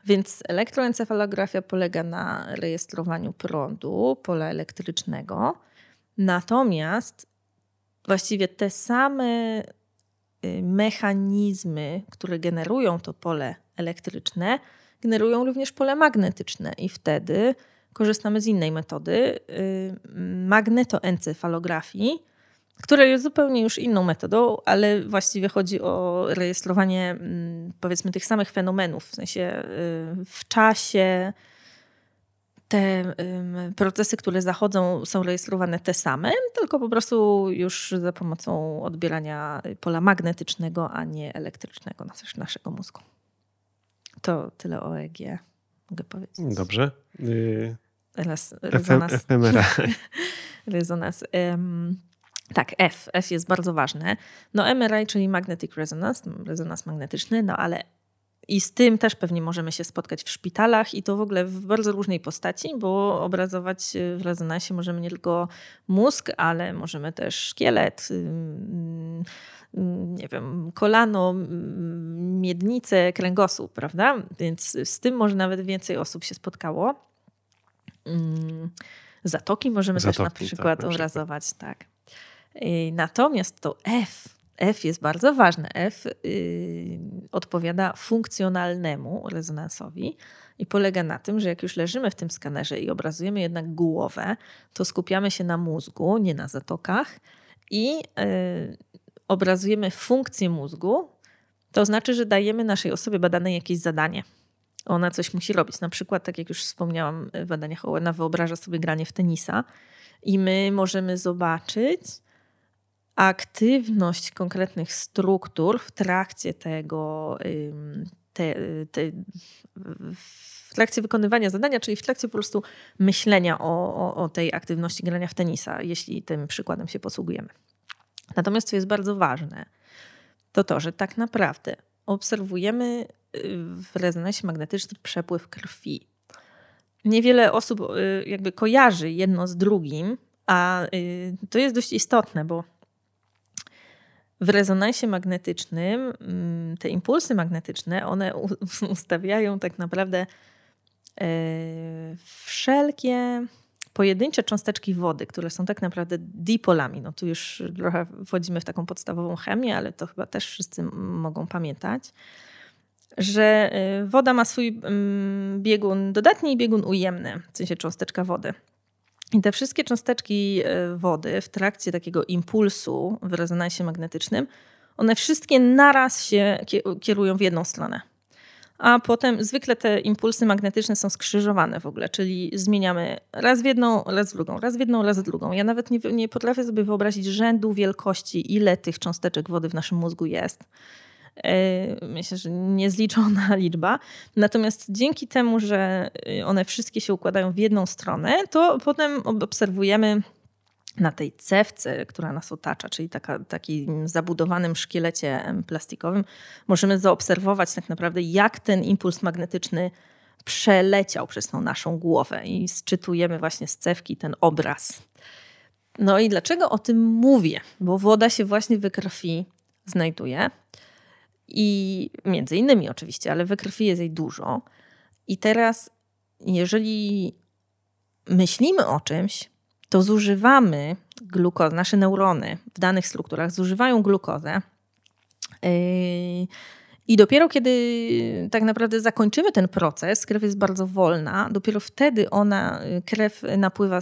Więc elektroencefalografia polega na rejestrowaniu prądu, pola elektrycznego. Natomiast właściwie te same Y, mechanizmy, które generują to pole elektryczne, generują również pole magnetyczne. I wtedy korzystamy z innej metody y, magnetoencefalografii, która jest zupełnie już inną metodą, ale właściwie chodzi o rejestrowanie mm, powiedzmy tych samych fenomenów, w sensie y, w czasie, te procesy, które zachodzą, są rejestrowane te same, tylko po prostu już za pomocą odbierania pola magnetycznego, a nie elektrycznego na naszego mózgu. To tyle o EEG mogę powiedzieć.
Dobrze.
Y rezonans. Rezonans. Um, tak, F. F jest bardzo ważne. No MRI, czyli Magnetic Resonance, rezonans magnetyczny, no ale i z tym też pewnie możemy się spotkać w szpitalach i to w ogóle w bardzo różnej postaci, bo obrazować w rezonansie możemy nie tylko mózg, ale możemy też szkielet, nie wiem, kolano, miednicę, kręgosłup, prawda? Więc z tym może nawet więcej osób się spotkało. Zatoki możemy Zatoki, też na przykład tak, obrazować, tak. Natomiast to F F jest bardzo ważne. F yy, odpowiada funkcjonalnemu rezonansowi i polega na tym, że jak już leżymy w tym skanerze i obrazujemy jednak głowę, to skupiamy się na mózgu, nie na zatokach i yy, obrazujemy funkcję mózgu. To znaczy, że dajemy naszej osobie badanej jakieś zadanie. Ona coś musi robić. Na przykład, tak jak już wspomniałam w badaniach Owena, wyobraża sobie granie w tenisa i my możemy zobaczyć, aktywność konkretnych struktur w trakcie tego, te, te, w trakcie wykonywania zadania, czyli w trakcie po prostu myślenia o, o, o tej aktywności grania w tenisa, jeśli tym przykładem się posługujemy. Natomiast co jest bardzo ważne, to to, że tak naprawdę obserwujemy y, w rezonansie magnetycznym przepływ krwi. Niewiele osób y, jakby kojarzy jedno z drugim, a y, to jest dość istotne, bo w rezonansie magnetycznym mm, te impulsy magnetyczne, one ustawiają tak naprawdę e, wszelkie pojedyncze cząsteczki wody, które są tak naprawdę dipolami. No tu już trochę wchodzimy w taką podstawową chemię, ale to chyba też wszyscy mogą pamiętać, że e, woda ma swój mm, biegun dodatni i biegun ujemny, w sensie cząsteczka wody. I te wszystkie cząsteczki e, wody w trakcie takiego impulsu w rezonansie magnetycznym, one wszystkie naraz się kierują w jedną stronę. a potem zwykle te impulsy magnetyczne są skrzyżowane w ogóle, czyli zmieniamy raz w jedną, raz w drugą, raz w jedną, raz w drugą. Ja nawet nie, nie potrafię sobie wyobrazić rzędu wielkości, ile tych cząsteczek wody w naszym mózgu jest. E, myślę, że niezliczona liczba. Natomiast dzięki temu, że one wszystkie się układają w jedną stronę, to potem obserwujemy na tej cewce, która nas otacza, czyli taka, takim zabudowanym szkielecie plastikowym, możemy zaobserwować tak naprawdę, jak ten impuls magnetyczny przeleciał przez tą naszą głowę i sczytujemy właśnie z cewki ten obraz. No i dlaczego o tym mówię? Bo woda się właśnie we krwi znajduje i między innymi oczywiście, ale we krwi jest jej dużo. I teraz, jeżeli myślimy o czymś, to zużywamy glukozę, nasze neurony w danych strukturach zużywają glukozę. Yy, I dopiero kiedy tak naprawdę zakończymy ten proces, krew jest bardzo wolna, dopiero wtedy ona, krew napływa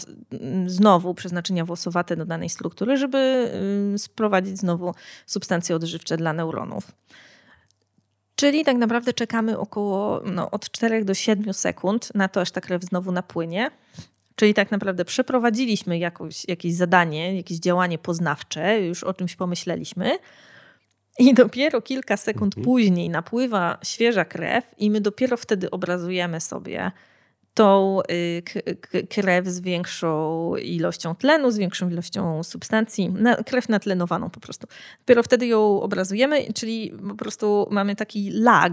znowu przez naczynia włosowate do danej struktury, żeby yy, sprowadzić znowu substancje odżywcze dla neuronów. Czyli tak naprawdę czekamy około no, od 4 do 7 sekund na to, aż ta krew znowu napłynie. Czyli tak naprawdę przeprowadziliśmy jakoś, jakieś zadanie, jakieś działanie poznawcze, już o czymś pomyśleliśmy. I dopiero kilka sekund mhm. później napływa świeża krew, i my dopiero wtedy obrazujemy sobie tą y, krew z większą ilością tlenu, z większą ilością substancji, krew natlenowaną po prostu. Dopiero wtedy ją obrazujemy, czyli po prostu mamy taki lag,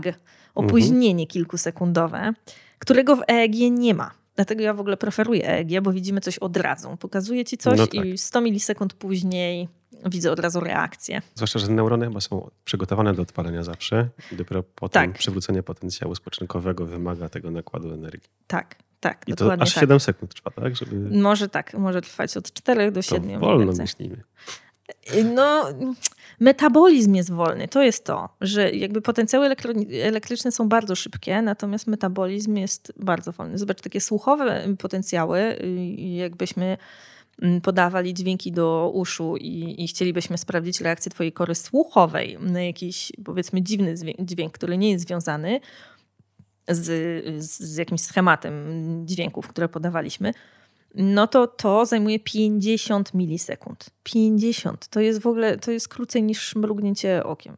opóźnienie mhm. kilkusekundowe, którego w EEG nie ma. Dlatego ja w ogóle preferuję EEG, bo widzimy coś od razu. Pokazuje ci coś no tak. i 100 milisekund później widzę od razu reakcję.
Zwłaszcza, że neurony chyba są przygotowane do odpalenia zawsze i dopiero potem tak. przywrócenie potencjału spoczynkowego wymaga tego nakładu energii.
Tak, tak.
I to aż tak. 7 sekund trwa, tak? Żeby...
Może tak, może trwać od 4 do 7.
To wolno myślimy.
No, metabolizm jest wolny. To jest to, że jakby potencjały elektryczne są bardzo szybkie, natomiast metabolizm jest bardzo wolny. Zobacz, takie słuchowe potencjały, y, jakbyśmy podawali dźwięki do uszu i, i, chcielibyśmy sprawdzić reakcję twojej kory słuchowej na jakiś, powiedzmy, dziwny dźwięk, który nie jest związany z, z, jakimś schematem dźwięków, które podawaliśmy, no to to zajmuje 50 milisekund. 50. To jest w ogóle, to jest krócej niż mrugnięcie okiem.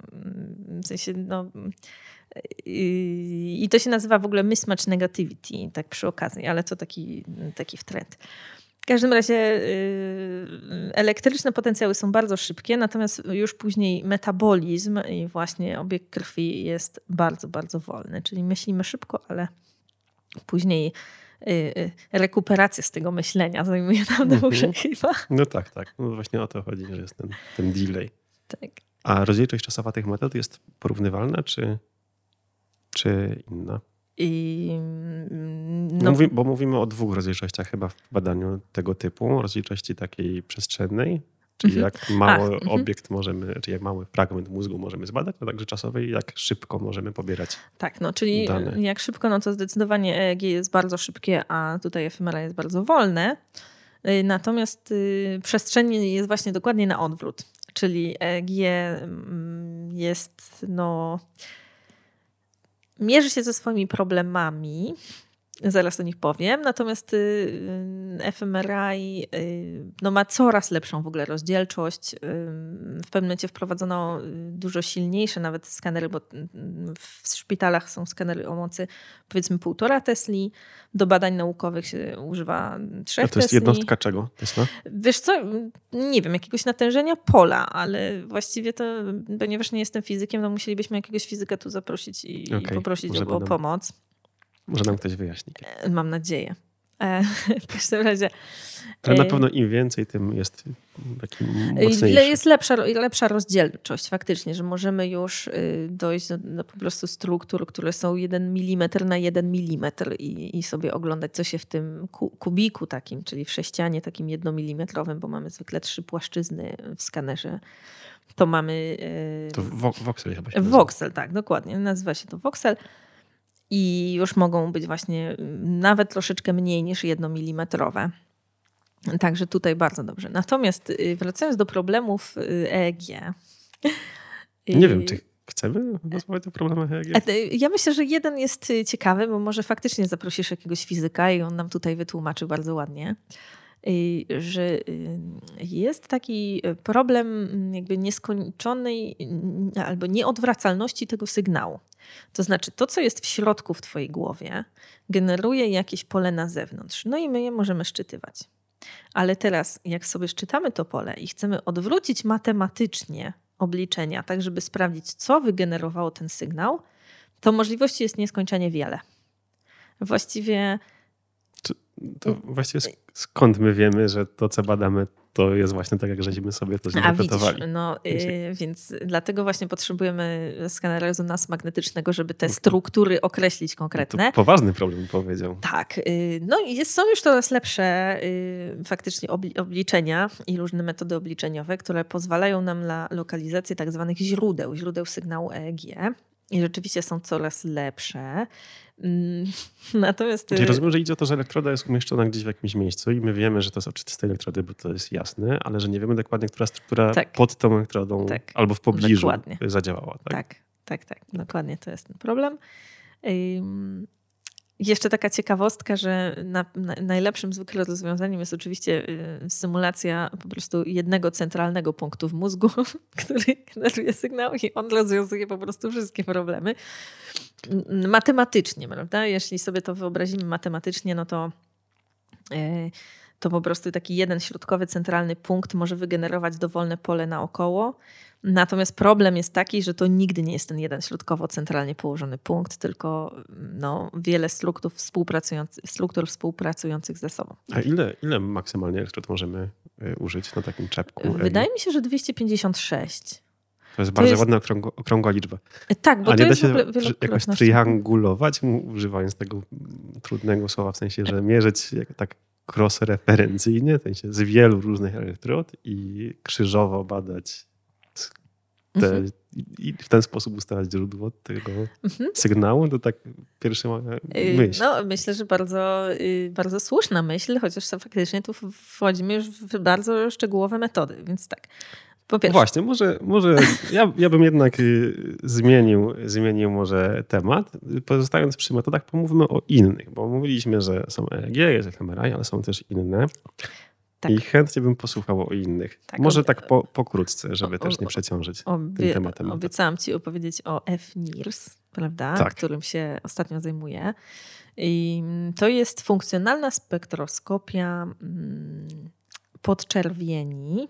W sensie, no... I to się nazywa w ogóle mismatch negativity, tak przy okazji, ale to taki, taki w trend. W każdym razie yy, elektryczne potencjały są bardzo szybkie, natomiast już później metabolizm i właśnie obieg krwi jest bardzo, bardzo wolny. Czyli myślimy szybko, ale później Y, y, rekuperacja z tego myślenia zajmuje nam dłużej mhm. chyba.
No tak, tak. No właśnie o to chodzi, że jest ten, ten delay.
Tak.
A rozdzielczość czasowa tych metod jest porównywalna, czy, czy inna? I, mm, no, Mówi, bo mówimy o dwóch rozdzielczościach chyba w badaniu tego typu. Rozdzielczości takiej przestrzennej Czyli mhm. jak mały Ach, mhm. obiekt możemy, czy jak mały fragment mózgu możemy zbadać, no także czasowej, jak szybko możemy pobierać.
Tak, no czyli dane. jak szybko, no to zdecydowanie EEG jest bardzo szybkie, a tutaj FMRA jest bardzo wolne. Y, natomiast y, przestrzeń jest właśnie dokładnie na odwrót. Czyli EEG mm, jest, no, mierzy się ze swoimi problemami, Zaraz o nich powiem. Natomiast y, y, fMRI y, no, ma coraz lepszą w ogóle rozdzielczość. W pewnym momencie wprowadzono dużo silniejsze nawet skanery, bo w szpitalach są skanery o mocy powiedzmy półtora Tesli. Do badań naukowych się używa trzech A
to jest jednostka czego? Tesla?
Wiesz co, nie wiem, jakiegoś natężenia pola, ale właściwie to, ponieważ nie jestem fizykiem, to musielibyśmy jakiegoś fizyka tu zaprosić i, okay, i poprosić o, o pomoc.
Może nam ktoś wyjaśni.
E, mam nadzieję. E, w każdym razie.
Ale na e, pewno im więcej, tym jest taki mocniejszy.
Jest lepsza, lepsza rozdzielczość faktycznie, że możemy już y, dojść do, do po prostu struktur, które są 1 mm na 1 mm i, i sobie oglądać, co się w tym kubiku takim, czyli w sześcianie takim jednomilimetrowym, bo mamy zwykle trzy płaszczyzny w skanerze. To mamy...
To voxel chyba się
Voxel, tak, dokładnie. Nazywa się to voxel i już mogą być właśnie mm, nawet troszeczkę mniej niż jednomilimetrowe. Także tutaj bardzo dobrze. Natomiast y, wracając do problemów EEG.
Nie wiem, czy chcemy rozmawiać o problemach EEG?
Ja myślę, że jeden jest ciekawy, bo może faktycznie zaprosisz jakiegoś fizyka i on nam tutaj wytłumaczy bardzo ładnie że y, jest taki problem jakby nieskończonej albo nieodwracalności tego sygnału. To znaczy, to, co jest w środku w Twojej głowie, generuje jakieś pole na zewnątrz, no i my je możemy szczytywać. Ale teraz, jak sobie szczytamy to pole i chcemy odwrócić matematycznie obliczenia, tak żeby sprawdzić, co wygenerowało ten sygnał, to możliwości jest nieskończenie wiele. Właściwie
to właściwie skąd my wiemy, że to, co badamy, to jest właśnie tak, jak żeśmy sobie to zinterpretowali.
A no, yy, więc dlatego właśnie potrzebujemy skanera rezonansu magnetycznego, żeby te struktury określić konkretne.
To poważny problem, powiedział.
Tak. Yy, no i są już coraz lepsze yy, faktycznie obliczenia i różne metody obliczeniowe, które pozwalają nam na lokalizację tak zwanych źródeł, źródeł sygnału EEG. I rzeczywiście są coraz lepsze. Mm, natomiast.
Czyli y, rozumiem, że idzie o to, że elektroda jest umieszczona gdzieś w jakimś miejscu i my wiemy, że to są oczywiste elektrody, bo to jest jasne, ale że nie wiemy dokładnie, która struktura tak. pod tą elektrodą tak. albo w pobliżu dokładnie. zadziałała. Tak?
tak, tak, tak. Dokładnie to jest ten problem. Jeszcze taka ciekawostka, że na, na, najlepszym zwykle rozwiązaniem jest oczywiście y, symulacja po prostu jednego centralnego punktu w mózgu, który generuje sygnał i on rozwiązuje po prostu wszystkie problemy. Matematycznie, prawda? Jeśli sobie to wyobrazimy matematycznie, no to y, to po prostu taki jeden środkowy, centralny punkt może wygenerować dowolne pole naokoło Natomiast problem jest taki, że to nigdy nie jest ten jeden środkowo centralnie położony punkt, tylko no, wiele struktur, współpracujących, struktur współpracujących ze sobą.
A ile, ile maksymalnie elektrod możemy y, użyć na takim czepku?
Wydaje mi się, że 256.
To jest to bardzo jest... ładna okrągła, okrągła liczba.
Tak, bo
A
to
nie
jest
da się jakoś triangulować, używając tego trudnego słowa, w sensie, że mierzyć tak cross-referencyjnie, w sensie z wielu różnych elektrod i krzyżowo badać te, mhm. i w ten sposób ustalać źródło tego mhm. sygnału, to tak pierwsza y, myśl.
No, myślę, że bardzo, y, bardzo słuszna myśl, chociaż faktycznie tu wchodzimy już w bardzo szczegółowe metody, więc tak. Po pierwsze.
Właśnie, może, może ja, ja bym jednak y, zmienił, zmienił może temat. Pozostając przy metodach, pomówmy o innych, bo mówiliśmy, że są EEG, jest fMRI, ale są też inne. Tak. I chętnie bym posłuchał o innych. Tak, Może tak po, pokrótce, żeby o, też nie przeciążyć obie, tym tematem.
Obiecałam ci opowiedzieć o FNIRS, prawda, tak. którym się ostatnio zajmuję. I to jest funkcjonalna spektroskopia mm, podczerwieni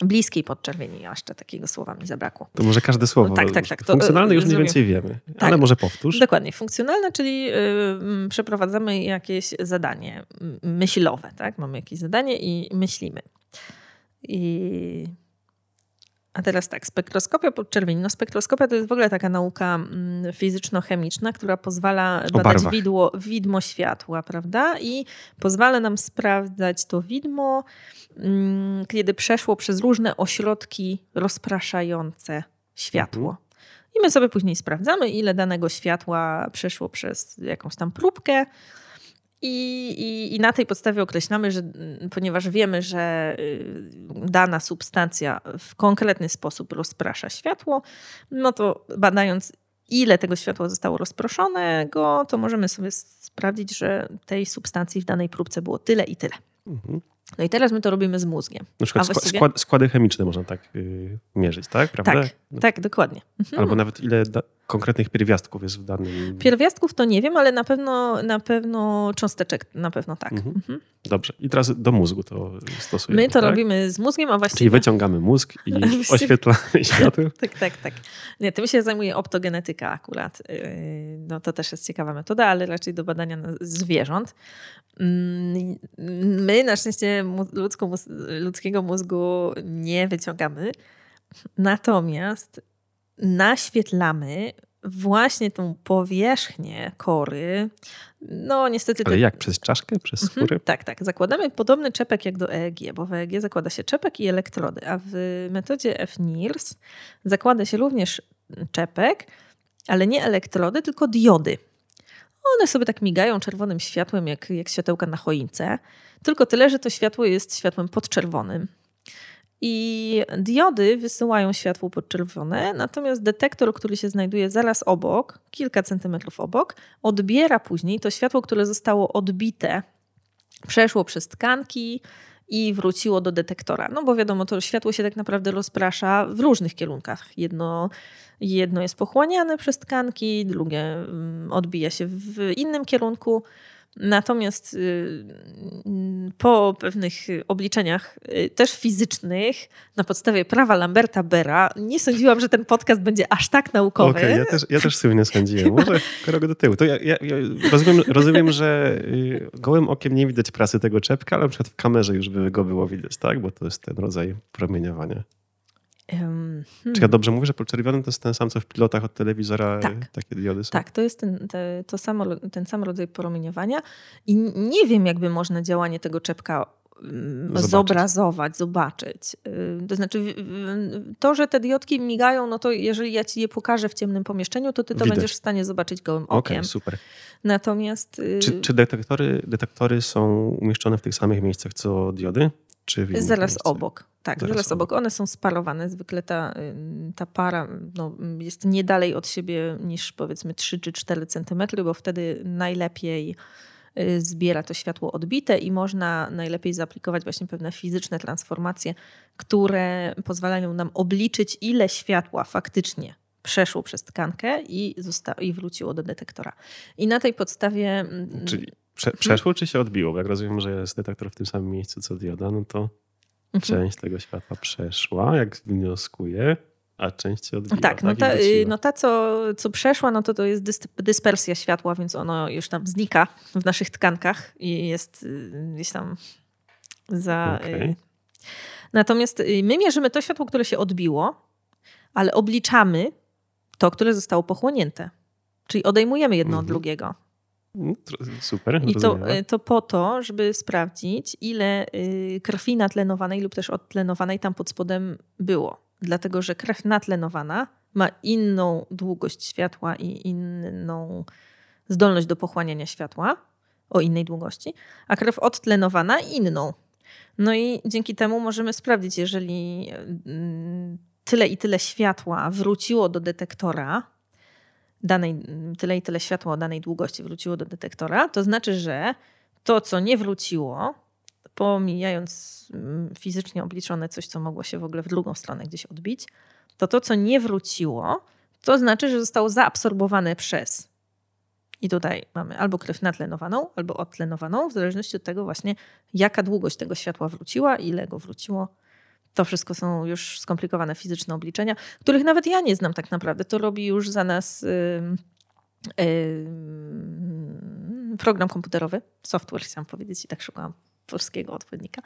bliskiej podczerwieni, jeszcze takiego słowa mi zabrakło.
To może każde słowo. No, tak, tak, tak. Funkcjonalne już mniej więcej wiemy, tak. ale może powtórz.
Dokładnie. Funkcjonalne, czyli yy, przeprowadzamy jakieś zadanie myślowe, tak? Mamy jakieś zadanie i myślimy. I a teraz tak, spektroskopia podczerwieni. No spektroskopia to jest w ogóle taka nauka mm, fizyczno-chemiczna, która pozwala o badać widło, widmo światła, prawda? I pozwala nam sprawdzać to widmo, mm, kiedy przeszło przez różne ośrodki rozpraszające światło. Mhm. I my sobie później sprawdzamy, ile danego światła przeszło przez jakąś tam próbkę i, i, I, na tej podstawie określamy, że ponieważ wiemy, że y, dana substancja w konkretny sposób rozprasza światło, no to badając, ile tego światła zostało rozproszonego, to możemy sobie sprawdzić, że tej substancji w danej próbce było tyle i tyle. Mhm. No i teraz my to robimy z mózgiem.
Na przykład właściwie... skład, składy chemiczne można tak yy, mierzyć, tak? Prawda?
Tak, tak, dokładnie.
Mhm. Albo nawet ile konkretnych pierwiastków jest w danym...
Pierwiastków to nie wiem, ale na pewno, na pewno cząsteczek na pewno tak. Mhm. Mhm.
Dobrze. I teraz do mózgu to stosujemy,
My to tak? robimy z mózgiem, a właściwie...
Czyli wyciągamy mózg i oświetlamy światło.
tak, tak, tak. Nie, tym się zajmuje optogenetyka akurat. Yy, no to też jest ciekawa metoda, ale raczej do badania zwierząt. Mm, my na szczęście ludzkiego mózgu nie wyciągamy, natomiast naświetlamy właśnie tą powierzchnię kory. No niestety...
Ale jak? Przez czaszkę? Przez mhm, skórę?
tak, tak. Zakładamy podobny czepek jak do EEG, bo w EEG zakłada się czepek i elektrody, a w metodzie FNIRS zakłada się również czepek, ale nie elektrody, tylko diody. One sobie tak migają czerwonym światłem, jak, jak światełka na choince. Tylko tyle, że to światło jest światłem podczerwonym. I diody wysyłają światło podczerwone, natomiast detektor, który się znajduje zaraz obok, kilka centymetrów obok, odbiera później to światło, które zostało odbite, przeszło przez tkanki i wróciło do detektora. No bo wiadomo, to światło się tak naprawdę rozprasza w różnych kierunkach. Jedno, jedno jest pochłaniane przez tkanki, drugie mm, odbija się w innym kierunku. Natomiast y, po pewnych obliczeniach, y, też fizycznych, na podstawie prawa Lamberta Bera, nie sądziłam, że ten podcast będzie aż tak naukowy.
Okej, okay, ja, też, ja też sobie nie sądziłem. Może krok do tyłu. To ja, ja, ja rozumiem, rozumiem, że y, gołym okiem nie widać prasy tego czepka, ale na przykład w kamerze już by go było widać, tak? Bo to jest ten rodzaj promieniowania. Um, hmm. Czy ja dobrze mówię, że podczerwiony to jest ten sam, co w pilotach od telewizora tak. takie diody są?
Tak, to jest ten, te, to samo, ten sam rodzaj promieniowania i nie wiem, jakby można działanie tego czepka mm, zobaczyć. zobrazować, zobaczyć. Y, to znaczy, to, że te diodki migają, no to jeżeli ja ci je pokażę w ciemnym pomieszczeniu, to ty to Widać. będziesz w stanie zobaczyć gołym okiem. Okej, okay,
super.
Natomiast...
Y, czy, czy detektory, detektory są umieszczone w tych samych miejscach co diody? Czy
Zaraz obok. Tak, zaraz, zaraz obok. One są sparowane. Zwykle ta, ta para no, jest nie dalej od siebie niż powiedzmy 3 czy 4 centymetry, bo wtedy najlepiej y, zbiera to światło odbite i można najlepiej zaaplikować właśnie pewne fizyczne transformacje, które pozwalają nam obliczyć, ile światła faktycznie przeszło przez tkankę i, i wróciło do detektora. I na tej podstawie.
Czyli prze- przeszło, czy się odbiło? Bo jak rozumiem, że jest detektor w tym samym miejscu co dioda, no to mhm. część tego światła przeszła, jak wnioskuję, a część się odbiła.
Tak, no ta, y, no ta co, co przeszła, no to to jest dyspersja światła, więc ono już tam znika w naszych tkankach i jest y, gdzieś tam za... Y, okay. Natomiast my mierzymy to światło, które się odbiło, ale obliczamy to, które zostało pochłonięte. Czyli odejmujemy jedno mhm. od drugiego.
Mm, super.
I to, y, to po to, żeby sprawdzić, ile y, krwi natlenowanej lub też odtlenowanej tam pod spodem było. Dlatego, że krew natlenowana ma inną długość światła i inną zdolność do pochłaniania światła o innej długości, a krew odtlenowana inną. No i dzięki temu możemy sprawdzić, jeżeli mm, tyle i tyle światła wróciło do detektora, danej, tyle i tyle światła o danej długości wróciło do detektora, to znaczy, że to, co nie wróciło, pomijając mm, fizycznie obliczone coś, co mogło się w ogóle w drugą stronę gdzieś odbić, to to, co nie wróciło, to znaczy, że zostało zaabsorbowane przez. I tutaj mamy albo krew natlenowaną, albo odtlenowaną, w zależności od tego właśnie, jaka długość tego światła wróciła, ile go wróciło to wszystko są już skomplikowane fizyczne obliczenia, których nawet ja nie znam tak naprawdę. To robi już za nas yy, yy, program komputerowy, software chciałam powiedzieć i tak szukałam polskiego odpowiednika.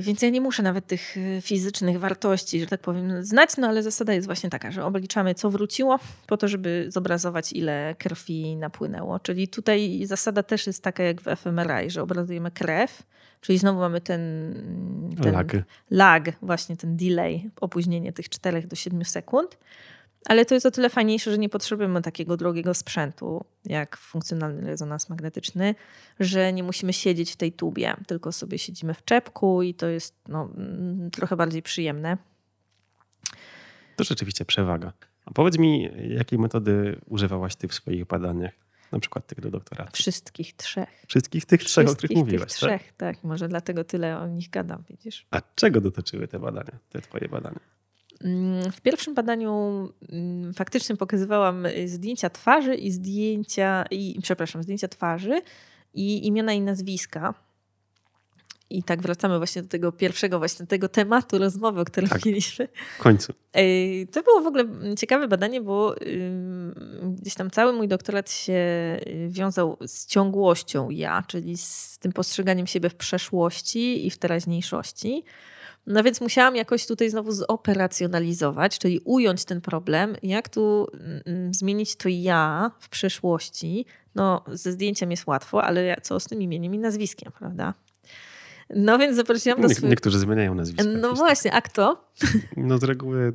Więc ja nie muszę nawet tych y, fizycznych wartości, że tak powiem, znać, no ale zasada jest właśnie taka, że obliczamy, co wróciło, po to, żeby zobrazować, ile krwi napłynęło. Czyli tutaj zasada też jest taka jak w fMRI, że obrazujemy krew, Czyli znowu mamy ten, ten lag. lag, właśnie ten delay, opóźnienie tych 4 do 7 sekund. Ale to jest o tyle fajniejsze, że nie potrzebujemy takiego drogiego sprzętu jak funkcjonalny rezonans magnetyczny, że nie musimy siedzieć w tej tubie, tylko sobie siedzimy w czepku i to jest no, mm, trochę bardziej przyjemne.
To rzeczywiście przewaga. A powiedz mi, jakiej metody używałaś ty w swoich badaniach? Na przykład tych do doktoratu.
Wszystkich trzech.
Wszystkich tych trzech, Wszystkich o których mówiłaś,
tych tak? trzech, tak? Może dlatego tyle o nich gadam, widzisz.
A czego dotyczyły te badania, te twoje badania?
Mm, w pierwszym badaniu mm, faktycznie pokazywałam y, zdjęcia twarzy i zdjęcia, i, przepraszam, zdjęcia twarzy i imiona i nazwiska i tak wracamy właśnie do tego pierwszego, właśnie tego tematu rozmowy, o którym tak, mieliśmy.
W końcu.
To było w ogóle ciekawe badanie, bo gdzieś tam cały mój doktorat się y, wiązał z ciągłością ja, czyli z tym postrzeganiem siebie w przeszłości i w teraźniejszości. No więc musiałam jakoś tutaj znowu zoperacjonalizować, czyli ująć ten problem, jak tu zmienić to ja w przeszłości. No, ze zdjęciem jest łatwo, ale co z tym imieniem i nazwiskiem, prawda? No więc zaprosiłam do
swojego... Niektórzy zmieniają nazwiska.
No właśnie, a kto?
No z reguły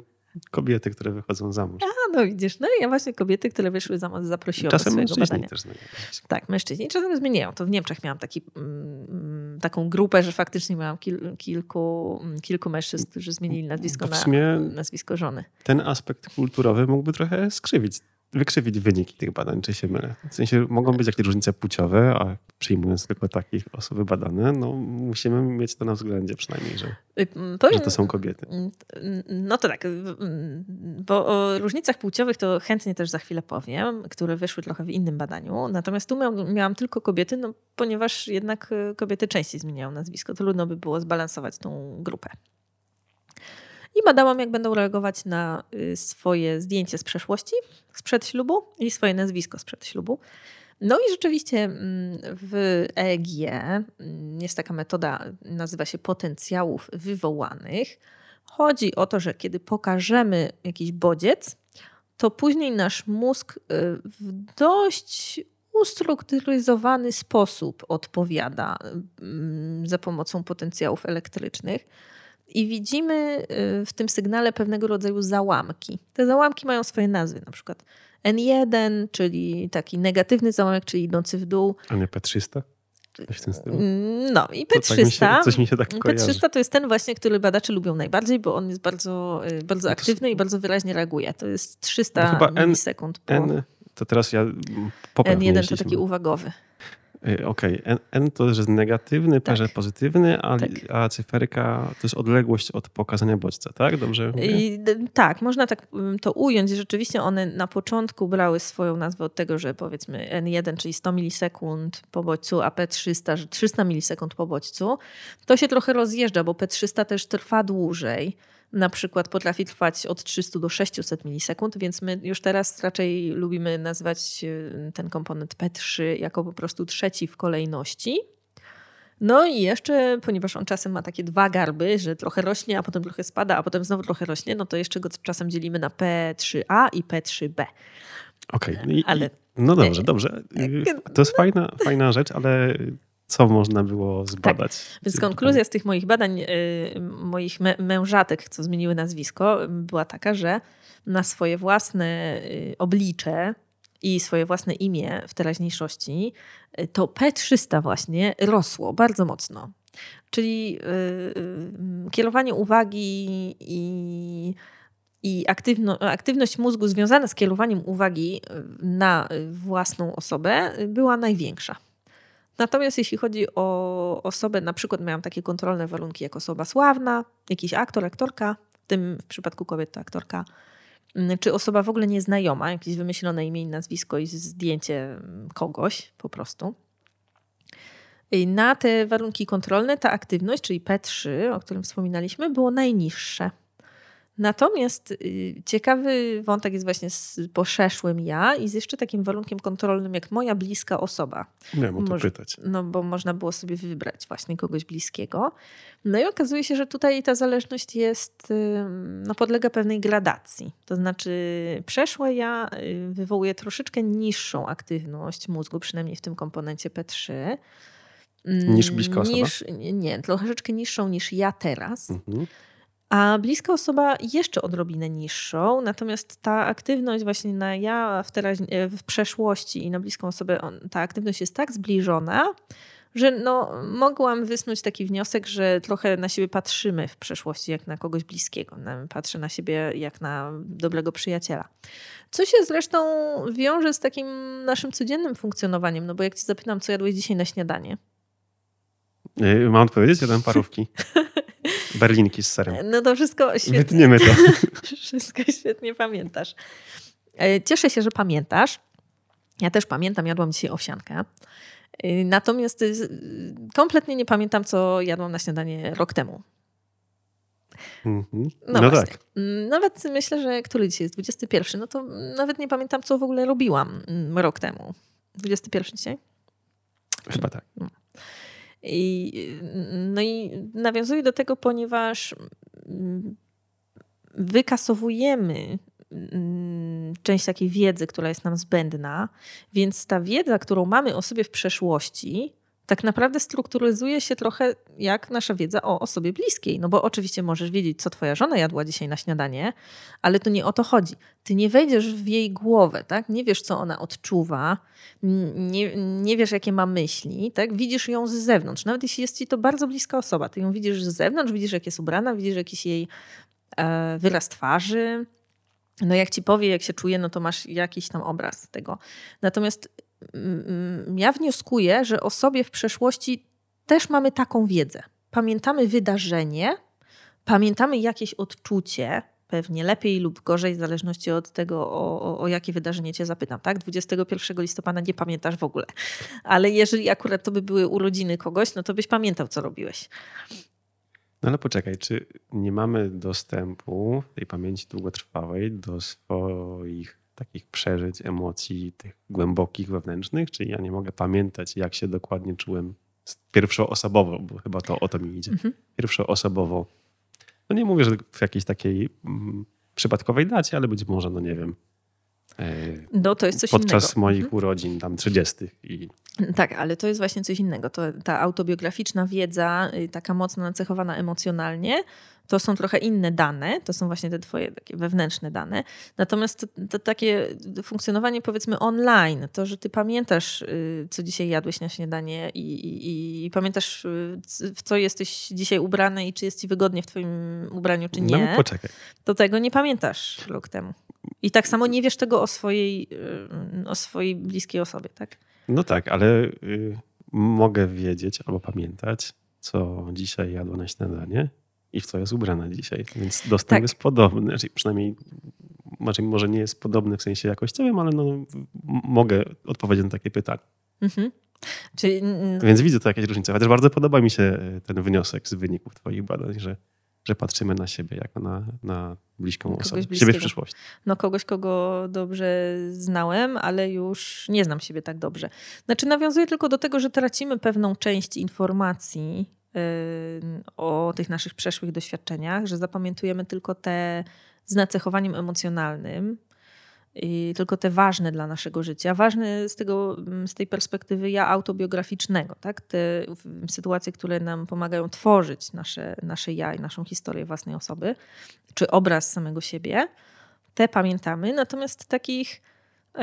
Kobiety, które wychodzą za mąż.
A, no widzisz, no ja właśnie kobiety, które wyszły za mąż zaprosiłam
Czasem
do swojego
mężczyźni
badania.
też zmieniają nazwisko.
Tak, mężczyźni czasem zmieniają. To w Niemczech miałam taki, mm, taką grupę, że faktycznie miałam kil, kilku, mm, kilku mężczyzn, którzy zmienili nazwisko na nazwisko żony.
Ten aspekt kulturowy mógłby trochę skrzywić, wykrzywić wyniki tych badań, czy się mylę. W sensie mogą być jakieś różnice płciowe, a przyjmując tylko takich osoby badane, no musimy mieć to na względzie przynajmniej, że,
Y, Powiem,
że to są kobiety.
No to tak, bo o różnicach płciowych to chętnie też za chwilę powiem, które wyszły trochę w innym badaniu. Natomiast tu miał, miałam tylko kobiety, no, ponieważ jednak y, kobiety częściej zmieniają nazwisko. Trudno by było zbalansować tą grupę. I badałam, jak będą reagować na y, swoje zdjęcie z przeszłości, sprzed ślubu i swoje nazwisko sprzed ślubu. No i rzeczywiście mm, w EEG mm, jest taka metoda, nazywa się potencjałów wywołanych. Chodzi o to, że kiedy pokażemy jakiś bodziec, to później nasz mózg y, w dość ustrukturyzowany sposób odpowiada mm, za pomocą potencjałów elektrycznych. I widzimy y, w tym sygnale pewnego rodzaju załamki. Te załamki mają swoje nazwy, na przykład N1, czyli taki negatywny załamek, czyli idący w dół.
A nie P300? Coś w tym stylu?
Mm, No i
tak mi się,
P300.
coś mi się tak kojarzy.
P300 to jest ten właśnie, który badacze lubią najbardziej, bo on jest bardzo, y, bardzo aktywny i bardzo wyraźnie reaguje. To jest 300
No chyba N-
milisekund po
N, to teraz ja poprawnie
N1 to taki uwagowy.
Y, Okej, N, N to jest negatywny, P,
Tak.
pozytywny, a,
Tak.
a cyferka to jest odległość od pokazania bodźca, tak? Dobrze?
I, tak, można tak to ująć. Rzeczywiście one na początku brały swoją nazwę od tego, że powiedzmy N1, czyli 100 milisekund po bodźcu, a P300, że 300 milisekund po bodźcu. To się trochę rozjeżdża, bo P300 też trwa dłużej. Na przykład potrafi trwać od 300 do 600 milisekund, więc my już teraz raczej lubimy nazywać y, ten komponent P3 jako po prostu trzeci w kolejności. No i jeszcze, ponieważ on czasem ma takie dwa garby, że trochę rośnie, a potem trochę spada, a potem znowu trochę rośnie, no to jeszcze go czasem dzielimy na P3A i P3B.
Okej, i-
Ale
no dobrze, dobrze. Y, To jest fajna, fajna rzecz, ale co można było zbadać?
Więc konkluzja z tych moich badań, y, moich mę- mężatek, co zmieniły nazwisko, była taka, że na swoje własne y, oblicze i swoje własne imię w teraźniejszości, y, to P300 właśnie rosło bardzo mocno. Czyli kierowanie uwagi i, i aktywno, aktywność mózgu związana z kierowaniem uwagi na własną osobę była największa. Natomiast jeśli chodzi o osobę, na przykład miałam takie kontrolne warunki jak osoba sławna, jakiś aktor, aktorka, w tym w przypadku kobiet to aktorka, mm, czy osoba w ogóle nieznajoma, jakieś wymyślone imię i nazwisko i zdjęcie mm, kogoś po prostu. Na te warunki kontrolne ta aktywność, czyli P3, o którym wspominaliśmy, było najniższe. Natomiast y, ciekawy wątek jest właśnie z poszeszłym ja i z jeszcze takim warunkiem kontrolnym jak moja bliska osoba.
Miałem o to pytać.
No bo można było sobie wybrać właśnie kogoś bliskiego. No i okazuje się, że tutaj ta zależność jest, ym, no podlega pewnej gradacji. To znaczy przeszłe ja y, wywołuje troszeczkę niższą aktywność mózgu, przynajmniej w tym komponencie P3. Mm,
Niż bliska osoba?
Niż, nie, troszeczkę niższą niż ja teraz.
Mhm.
A bliska osoba jeszcze odrobinę niższą, natomiast ta aktywność właśnie na ja w, teraź, w przeszłości i na bliską osobę, on, ta aktywność jest tak zbliżona, że no, mogłam wysnuć taki wniosek, że trochę na siebie patrzymy w przeszłości jak na kogoś bliskiego. Patrzę na siebie jak na dobrego przyjaciela. Co się zresztą wiąże z takim naszym codziennym funkcjonowaniem, no bo jak cię zapytam, co jadłeś dzisiaj na śniadanie,
Y, Mam odpowiedzieć? Jadłem parówki. Berlinki z serem.
no to wszystko świetnie.
Wytniemy to.
Wszystko świetnie pamiętasz. E, Cieszę się, że pamiętasz. Ja też pamiętam, jadłam dzisiaj owsiankę. E, Natomiast y, kompletnie nie pamiętam, co jadłam na śniadanie rok temu.
Mhm.
No,
No, tak.
Mm, Nawet myślę, że który dzisiaj jest? 21. No to nawet nie pamiętam, co w ogóle robiłam mm, rok temu. 21 dzisiaj?
Chyba tak.
I, no i nawiązuję do tego, ponieważ mm, wykasowujemy mm, część takiej wiedzy, która jest nam zbędna, więc ta wiedza, którą mamy o sobie w przeszłości, tak naprawdę strukturyzuje się trochę jak nasza wiedza o osobie bliskiej. No bo oczywiście możesz wiedzieć, co twoja żona jadła dzisiaj na śniadanie, ale to nie o to chodzi. Ty nie wejdziesz w jej głowę, tak? Nie wiesz, co ona odczuwa, nie, nie wiesz, jakie ma myśli, tak? Widzisz ją z zewnątrz. Nawet jeśli jest ci to bardzo bliska osoba, ty ją widzisz z zewnątrz, widzisz, jak jest ubrana, widzisz jakiś jej e, wyraz twarzy, no jak ci powie, jak się czuje, no to masz jakiś tam obraz tego. Natomiast ja wnioskuję, że o sobie w przeszłości też mamy taką wiedzę. Pamiętamy wydarzenie, pamiętamy jakieś odczucie, pewnie lepiej lub gorzej, w zależności od tego, o, o, o, jakie wydarzenie cię zapytam. Tak? 21 listopada nie pamiętasz w ogóle. Ale jeżeli akurat to by były urodziny kogoś, no to byś pamiętał, co robiłeś.
No ale poczekaj, czy nie mamy dostępu tej pamięci długotrwałej do swoich takich przeżyć, emocji, tych głębokich, wewnętrznych? Czy ja nie mogę pamiętać, jak się dokładnie czułem pierwszoosobowo, bo chyba to o to mi idzie. Mhm. Pierwszoosobowo. No nie mówię, że w jakiejś takiej mm, przypadkowej dacie, ale być może, no nie wiem,
E, no, to jest coś
podczas
innego.
moich mhm. urodzin, tam 30. I...
Tak, ale to jest właśnie coś innego. To, ta autobiograficzna wiedza, y, taka mocno nacechowana emocjonalnie, to są trochę inne dane, to są właśnie te twoje takie wewnętrzne dane. Natomiast to, to takie funkcjonowanie powiedzmy online, to, że ty pamiętasz, y, co dzisiaj jadłeś na śniadanie i, i, i pamiętasz, y, w co jesteś dzisiaj ubrany i czy jest ci wygodnie w twoim ubraniu, czy nie.
No poczekaj.
To tego nie pamiętasz rok temu. I tak samo nie wiesz tego o swojej, y, o swojej bliskiej osobie, tak?
No tak, ale y, mogę wiedzieć albo pamiętać, co dzisiaj jadła na śniadanie i w co jest ubrana dzisiaj. Więc dostęp tak. jest podobny, znaczy przynajmniej znaczy może nie jest podobny w sensie jakościowym, ale no, mogę odpowiedzieć na takie pytanie. Mhm. Czyli... Więc widzę tu jakieś różnice. Chociaż bardzo podoba mi się y, ten wniosek z wyników Twoich badań, że że patrzymy na siebie jako na, na bliską kogoś osobę. Bliskiego. Siebie w przyszłości.
No kogoś, kogo dobrze znałem, ale już nie znam siebie tak dobrze. Znaczy nawiązuję tylko do tego, że tracimy pewną część informacji o tych naszych przeszłych doświadczeniach, że zapamiętujemy tylko te z nacechowaniem emocjonalnym, i tylko te ważne dla naszego życia, ważne z, tego, mm, z tej perspektywy ja autobiograficznego, tak? te sytuacje, które nam pomagają tworzyć nasze, nasze ja i naszą historię własnej osoby, czy obraz samego siebie, te pamiętamy. Natomiast takich y,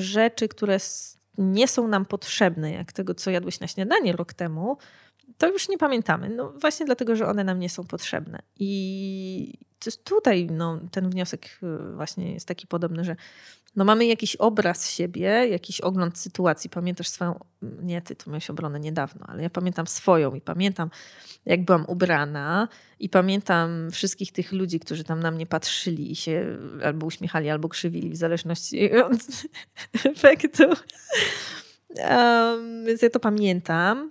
rzeczy, które nie są nam potrzebne, jak tego, co jadłeś na śniadanie rok temu, to już nie pamiętamy. No właśnie dlatego, że one nam nie są potrzebne. I tutaj no, ten wniosek y, właśnie jest taki podobny, że no mamy jakiś obraz siebie, jakiś ogląd sytuacji. Pamiętasz swoją, nie ty, tu miałeś obronę niedawno, ale ja pamiętam swoją i pamiętam jak byłam ubrana i pamiętam wszystkich tych ludzi, którzy tam na mnie patrzyli i się albo uśmiechali, albo krzywili, w zależności od efektu. Um, więc ja to pamiętam.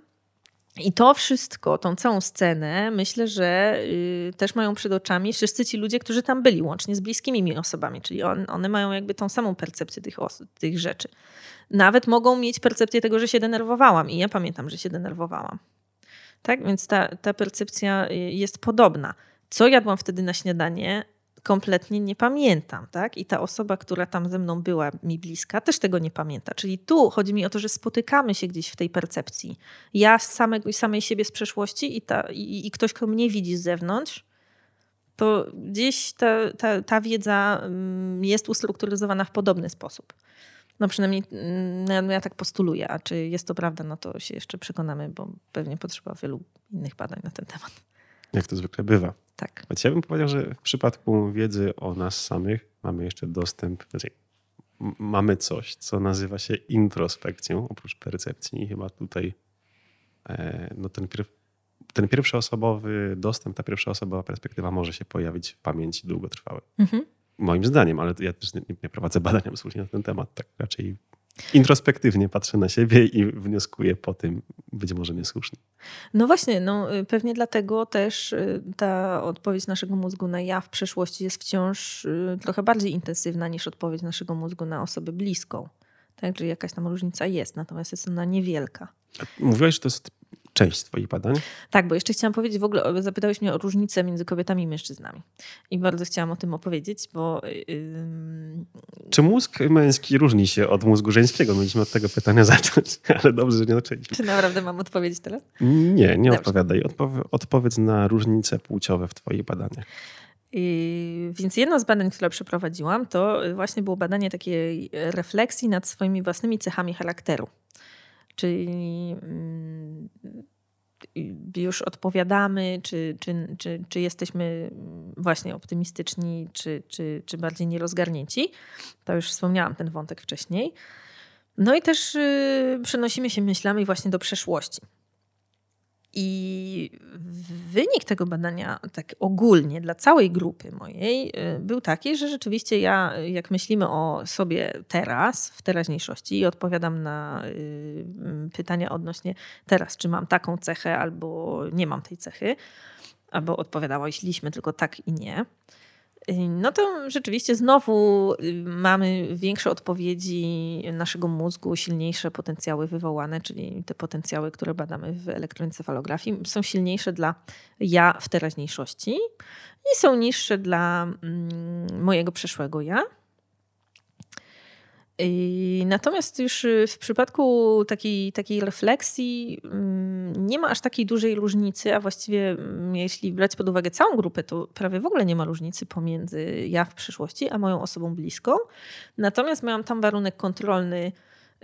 I to wszystko, tą całą scenę, myślę, że y, też mają przed oczami wszyscy ci ludzie, którzy tam byli, łącznie z bliskimi mi osobami, czyli on, one mają jakby tą samą percepcję tych, tych rzeczy. Nawet mogą mieć percepcję tego, że się denerwowałam i ja pamiętam, że się denerwowałam. Tak, więc ta, ta percepcja y, jest podobna. Co jadłam wtedy na śniadanie, kompletnie nie pamiętam, tak? I ta osoba, która tam ze mną była mi bliska, też tego nie pamięta. Czyli tu chodzi mi o to, że spotykamy się gdzieś w tej percepcji. Ja z samego, samej siebie z przeszłości i, ta, i, i ktoś, kto mnie widzi z zewnątrz, to gdzieś ta, ta, ta wiedza mm, jest ustrukturyzowana w podobny sposób. No przynajmniej mm, no ja tak postuluję, a czy jest to prawda, no to się jeszcze przekonamy, bo pewnie potrzeba wielu innych badań na ten temat.
Jak to zwykle bywa.
Tak.
Choć ja bym powiedział, że w przypadku wiedzy o nas samych mamy jeszcze dostęp, znaczy mamy coś, co nazywa się introspekcją, oprócz percepcji. I chyba tutaj e, no ten, pier, ten pierwszoosobowy dostęp, ta pierwszoosobowa perspektywa może się pojawić w pamięci długotrwałej. Mhm. Moim zdaniem, ale ja też nie, nie prowadzę badań absolutnie na ten temat, tak raczej introspektywnie patrzę na siebie i wnioskuję po tym, być może niesłusznie.
No właśnie, no y, pewnie dlatego też y, ta odpowiedź naszego mózgu na ja w przeszłości jest wciąż y, trochę bardziej intensywna niż odpowiedź naszego mózgu na osobę bliską. Tak, czyli jakaś tam różnica jest, natomiast jest ona niewielka.
Mówiłeś, że to jest część Twoich badań.
Tak, bo jeszcze chciałam powiedzieć, w ogóle zapytałeś mnie o różnicę między kobietami i mężczyznami. I bardzo chciałam o tym opowiedzieć, bo.
Yy... Czy mózg męski różni się od mózgu żeńskiego? Mieliśmy od tego pytania zacząć, ale dobrze, że nie zaczęliśmy.
Czy naprawdę mam odpowiedzieć teraz?
Nie, nie Dobrze. odpowiadaj. Odpow odpowiedz na różnice płciowe w Twoich badaniach.
I, więc jedno z badań, które przeprowadziłam, to właśnie było badanie takiej refleksji nad swoimi własnymi cechami charakteru. Czyli mm, już odpowiadamy, czy, czy, czy, czy jesteśmy właśnie optymistyczni, czy, czy, czy bardziej nierozgarnięci. To już wspomniałam ten wątek wcześniej. No i też y, przenosimy się myślami właśnie do przeszłości. I wynik tego badania, tak ogólnie dla całej grupy mojej, y, był taki, że rzeczywiście ja, jak myślimy o sobie teraz, w teraźniejszości i odpowiadam na y, pytania odnośnie teraz, czy mam taką cechę albo nie mam tej cechy, albo odpowiadałyśmy tylko tak i nie no to rzeczywiście znowu y, mamy większe odpowiedzi naszego mózgu, silniejsze potencjały wywołane, czyli te potencjały, które badamy w elektroencefalografii, są silniejsze dla ja w teraźniejszości i są niższe dla mm, mojego przeszłego ja. Natomiast już y, w przypadku takiej, takiej refleksji mm, nie ma aż takiej dużej różnicy, a właściwie mm, jeśli brać pod uwagę całą grupę, to prawie w ogóle nie ma różnicy pomiędzy ja w przyszłości, a moją osobą bliską. Natomiast miałam tam warunek kontrolny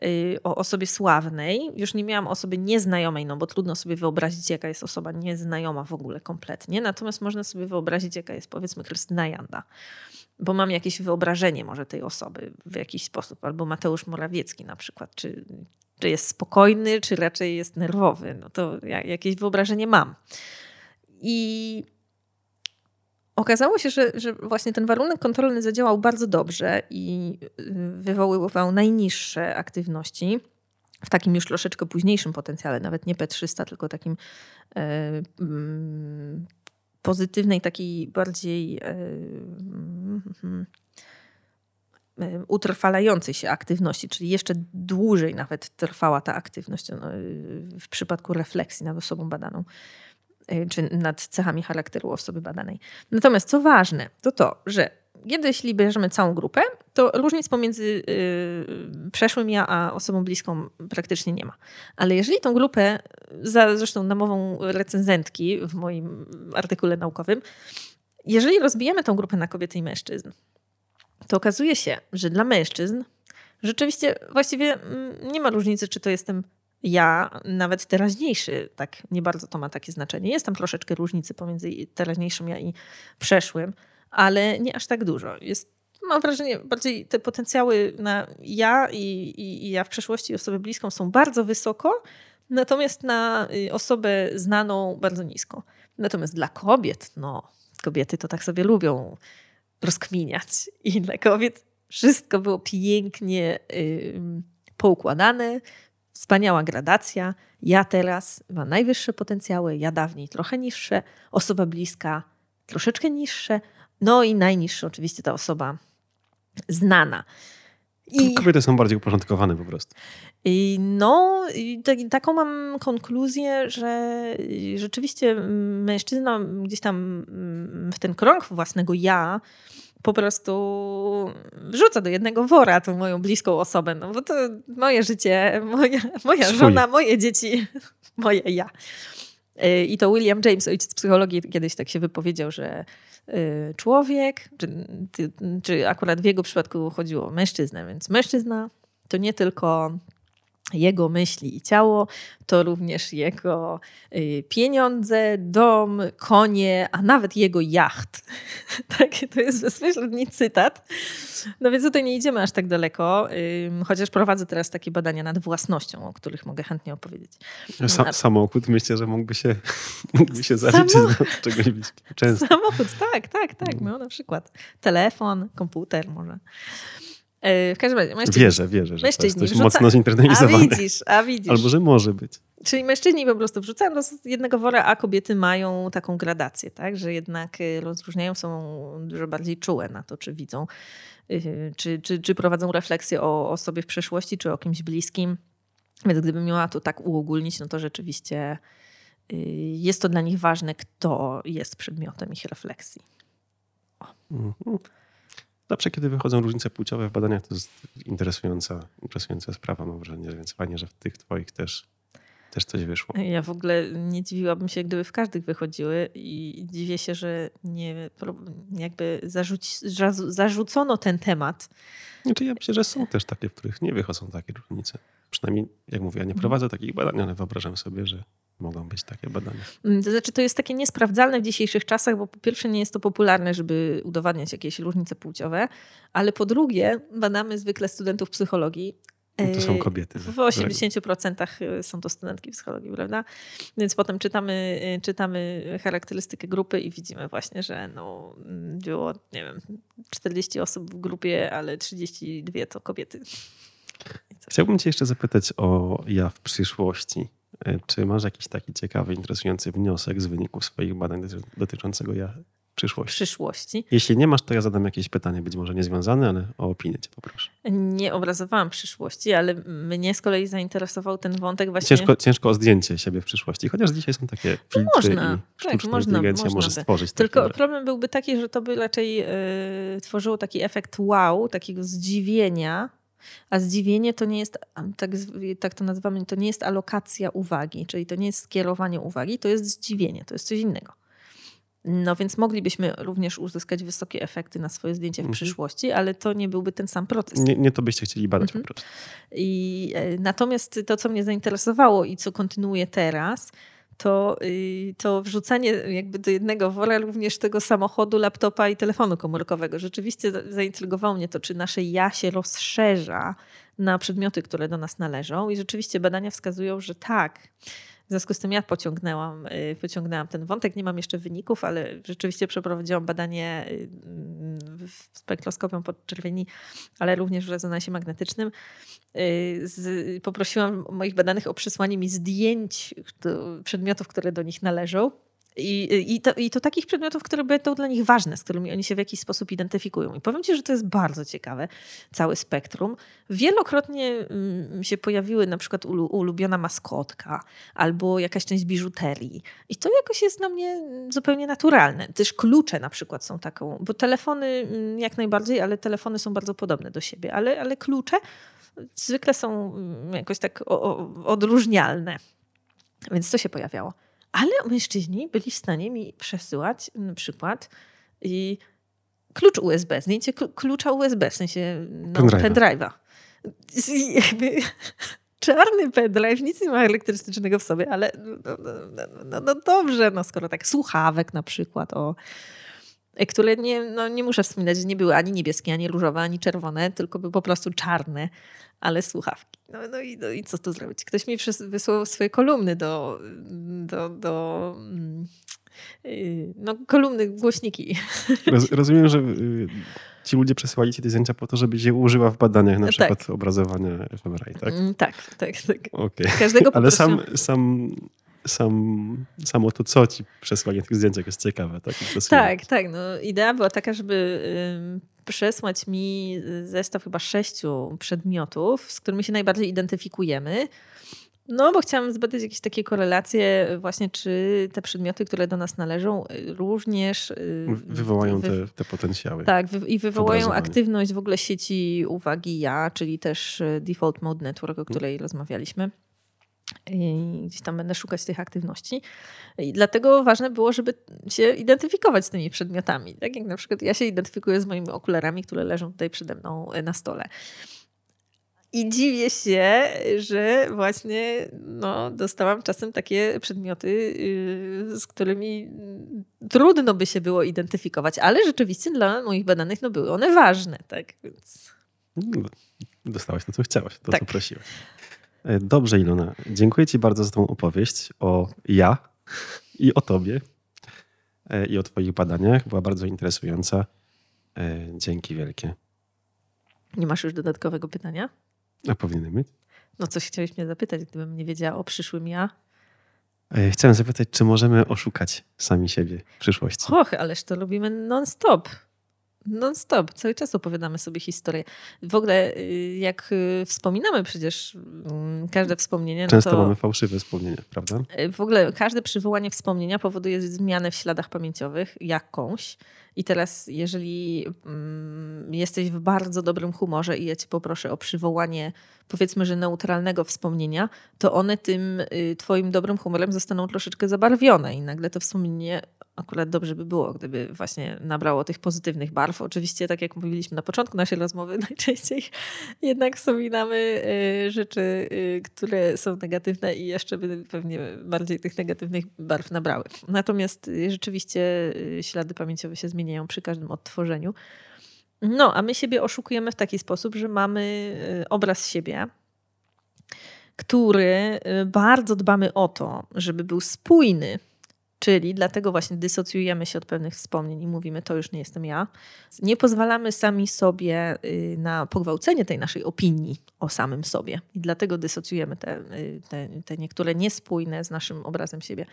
y, o osobie sławnej. Już nie miałam osoby nieznajomej, no bo trudno sobie wyobrazić, jaka jest osoba nieznajoma w ogóle kompletnie. Natomiast można sobie wyobrazić, jaka jest powiedzmy Krystyna Janda bo mam jakieś wyobrażenie może tej osoby w jakiś sposób, albo Mateusz Morawiecki na przykład, czy, czy jest spokojny, czy raczej jest nerwowy, no to ja jakieś wyobrażenie mam. I okazało się, że, że właśnie ten warunek kontrolny zadziałał bardzo dobrze i y, wywoływał najniższe aktywności w takim już troszeczkę późniejszym potencjale, nawet nie P300, tylko takim e, pozytywnej, takiej bardziej e, mhm, e, utrwalającej się aktywności, czyli jeszcze dłużej nawet trwała ta aktywność no, w przypadku refleksji nad osobą badaną e, czy nad cechami charakteru osoby badanej. Natomiast co ważne, to to, że kiedy jeśli bierzemy całą grupę, to różnic pomiędzy yy, przeszłym ja a osobą bliską praktycznie nie ma. Ale jeżeli tą grupę, za zresztą namową recenzentki w moim artykule naukowym, jeżeli rozbijemy tą grupę na kobiety i mężczyzn, to okazuje się, że dla mężczyzn rzeczywiście właściwie nie ma różnicy, czy to jestem ja, nawet teraźniejszy, tak nie bardzo to ma takie znaczenie. Jest tam troszeczkę różnicy pomiędzy teraźniejszym ja i przeszłym, ale nie aż tak dużo. Jest, mam wrażenie, bardziej te potencjały na ja i, i, i ja w przeszłości osobę bliską są bardzo wysoko, natomiast na y, osobę znaną bardzo nisko. Natomiast dla kobiet, no, kobiety to tak sobie lubią rozkminiać. I dla kobiet wszystko było pięknie yy, poukładane, wspaniała gradacja. Ja teraz mam najwyższe potencjały, ja dawniej trochę niższe, osoba bliska troszeczkę niższe, no i najniższy oczywiście ta osoba znana.
I, Kobiety są bardziej uporządkowane po prostu.
I no, i taką mam konkluzję, że rzeczywiście mężczyzna gdzieś tam w ten krąg własnego ja po prostu wrzuca do jednego wora tą moją bliską osobę, no bo to moje życie, moja, moja żona, moje dzieci, moje ja. I to William James, ojciec psychologii, kiedyś tak się wypowiedział, że Y, człowiek, czy, czy akurat w jego przypadku chodziło o mężczyznę, więc mężczyzna to nie tylko jego myśli i ciało, to również jego y, pieniądze, dom, konie, a nawet jego jacht. tak, to jest bezpośredni cytat. No więc tutaj nie idziemy aż tak daleko, chociaż prowadzę teraz takie badania nad własnością, o których mogę chętnie opowiedzieć.
Sa samochód myślę, że mógłby się, mógłby się zaliczyć Samo do czegoś często.
Samochód, tak, tak, tak. No, na przykład telefon, komputer może. E, w każdym razie
mężczyźni. Wierzę, wierzę, że mężczyźni to jest mocno zinternalizowany.
A widzisz, a widzisz.
Albo, że może być.
Czyli mężczyźni po prostu wrzucają do jednego wora, a kobiety mają taką gradację, tak? że jednak y, rozróżniają, są dużo bardziej czułe na to, czy widzą, y, czy, czy, czy prowadzą refleksję o, o sobie w przeszłości, czy o kimś bliskim. Więc gdybym miała to tak uogólnić, no to rzeczywiście y, jest to dla nich ważne, kto jest przedmiotem ich refleksji.
Mhm. Zawsze, kiedy wychodzą różnice płciowe w badaniach, to jest interesująca, interesująca sprawa, mam wrażenie, więc fajnie, że w tych twoich też, też coś wyszło.
Ja w ogóle nie dziwiłabym się, gdyby w każdych wychodziły i dziwię się, że nie jakby zarzuci, zarzucono ten temat.
Znaczy ja myślę, że są też takie, w których nie wychodzą takie różnice. Przynajmniej, jak mówię, ja nie prowadzę takich badań, ale wyobrażam sobie, że mogą być takie badania.
Mm, to znaczy, to jest takie niesprawdzalne w dzisiejszych czasach, bo po pierwsze nie jest to popularne, żeby udowadniać jakieś różnice płciowe, ale po drugie badamy zwykle studentów psychologii.
No to są kobiety.
W 80% y, są to studentki psychologii, prawda? Więc potem czytamy, y, czytamy charakterystykę grupy i widzimy właśnie, że no, mm, było, nie wiem, 40 osób w grupie, ale 32 to kobiety.
Chciałbym Cię jeszcze zapytać o ja w przyszłości. E, czy masz jakiś taki ciekawy, interesujący wniosek z wyników swoich badań dotyczącego ja przyszłości?
Przyszłości.
Jeśli nie masz, to ja zadam jakieś pytanie, być może niezwiązane, ale o opinię cię poproszę.
Nie obrazowałam przyszłości, ale mnie z kolei zainteresował ten wątek właśnie...
Ciężko, ciężko o zdjęcie siebie w przyszłości, chociaż dzisiaj są takie filtry można, i tak, można, można może stworzyć.
Tylko takie... problem byłby taki, że to by raczej yy, tworzyło taki efekt wow, takiego zdziwienia, a zdziwienie to nie jest, tak, tak to nazywamy, to nie jest alokacja uwagi, czyli to nie jest skierowanie uwagi, to jest zdziwienie, to jest coś innego. No więc moglibyśmy również uzyskać wysokie efekty na swoje zdjęcie w mhm. przyszłości, ale to nie byłby ten sam proces.
Nie, nie to byście chcieli badać mhm. po prostu.
I, e, natomiast to, co mnie zainteresowało i co kontynuuję teraz, to, y, to wrzucanie jakby do jednego wora również tego samochodu, laptopa i telefonu komórkowego. Rzeczywiście zaintrygowało mnie to, czy nasze ja się rozszerza na przedmioty, które do nas należą i rzeczywiście badania wskazują, że tak. W związku z tym ja pociągnęłam, y, pociągnęłam ten wątek. Nie mam jeszcze wyników, ale rzeczywiście przeprowadziłam badanie y, spektroskopią podczerwieni, ale również w rezonansie magnetycznym. Y, poprosiłam moich badanych o przesłanie mi zdjęć przedmiotów, które do nich należą. I, i, to, I to takich przedmiotów, które będą dla nich ważne, z którymi oni się w jakiś sposób identyfikują. I powiem Ci, że to jest bardzo ciekawe, całe spektrum. Wielokrotnie mm, się pojawiły na przykład ulubiona maskotka albo jakaś część biżuterii. I to jakoś jest dla mnie zupełnie naturalne. Też klucze na przykład są taką, bo telefony mm, jak najbardziej, ale telefony są bardzo podobne do siebie, ale, ale klucze zwykle są mm, jakoś tak odróżnialne. Więc to się pojawiało. Ale mężczyźni byli w stanie mi przesyłać na przykład i klucz USB, zdjęcie klucza USB, w sensie no, pendrive'a. Czarny pendrive, nic nie ma elektrystycznego w sobie, ale no, no, no, no, no dobrze, no skoro tak, słuchawek na przykład, o które nie, no nie muszę wspominać, że nie były ani niebieskie, ani różowe, ani czerwone, tylko były po prostu czarne, ale słuchawki. No, no, i, no i co tu zrobić? Ktoś mi wysłał swoje kolumny do, do, do yy, no, kolumny, głośniki.
Roz, rozumiem, że y, ci ludzie przesyłali ci te zdjęcia po to, żeby je użyła w badaniach, na tak. przykład obrazowania fMRI, tak?
Mm, tak, tak, tak.
Okay. Każdego Ale sam, sam sam, samo to, co ci przesłanie tych zdjęć jest ciekawe. Tak,
tak, tak. No, idea była taka, żeby przesłać mi zestaw chyba sześciu przedmiotów, z którymi się najbardziej identyfikujemy. No, bo chciałam zbadać jakieś takie korelacje, właśnie czy te przedmioty, które do nas należą, również y,
wywołają wy... te, te potencjały.
Tak, i wywołają aktywność w ogóle sieci uwagi ja, czyli też y, Default Mode Network, o której hmm. rozmawialiśmy. I gdzieś tam będę szukać tych aktywności. I dlatego ważne było, żeby się identyfikować z tymi przedmiotami. Tak jak na przykład ja się identyfikuję z moimi okularami, które leżą tutaj przede mną na stole. I dziwię się, że właśnie no, dostałam czasem takie przedmioty, yy, z którymi trudno by się było identyfikować, ale rzeczywiście dla moich badanych no, były one ważne. Tak? Więc...
No, dostałaś to, co chciałaś, to, tak. co prosiłaś. E, dobrze, Ilona. Dziękuję Ci bardzo za tą opowieść o ja i o Tobie e, i o Twoich badaniach. Była bardzo interesująca. E, dzięki wielkie.
Nie masz już dodatkowego pytania?
A powinienem mieć.
No coś chciałeś mnie zapytać, gdybym nie wiedziała o przyszłym ja.
Chciałem zapytać, czy możemy oszukać sami siebie w przyszłości?
Och, ależ to lubimy non-stop. Non stop, cały czas opowiadamy sobie historię. W ogóle y, jak y, wspominamy przecież mm, każde wspomnienie. No
Często
to
mamy fałszywe wspomnienia, prawda?
y, W ogóle każde przywołanie wspomnienia powoduje zmianę w śladach pamięciowych jakąś. I teraz, jeżeli mm, jesteś w bardzo dobrym humorze i ja cię poproszę o przywołanie, powiedzmy, że neutralnego wspomnienia, to one tym twoim dobrym humorem zostaną troszeczkę zabarwione i nagle to wspomnienie akurat dobrze by było, gdyby właśnie nabrało tych pozytywnych barw. Oczywiście, tak jak mówiliśmy na początku naszej rozmowy, najczęściej jednak wspominamy y, rzeczy, y, które są negatywne i jeszcze by pewnie bardziej tych negatywnych barw nabrały. Natomiast y, rzeczywiście ślady pamięciowe się zmieniają przy każdym odtworzeniu. No, a my siebie oszukujemy w taki sposób, że mamy obraz siebie, który bardzo dbamy o to, żeby był spójny. Czyli dlatego właśnie dysocjujemy się od pewnych wspomnień i mówimy, to już nie jestem ja. Nie pozwalamy sami sobie y, na pogwałcenie tej naszej opinii o samym sobie. I dlatego dysocjujemy te, y, te, te niektóre niespójne z naszym obrazem siebie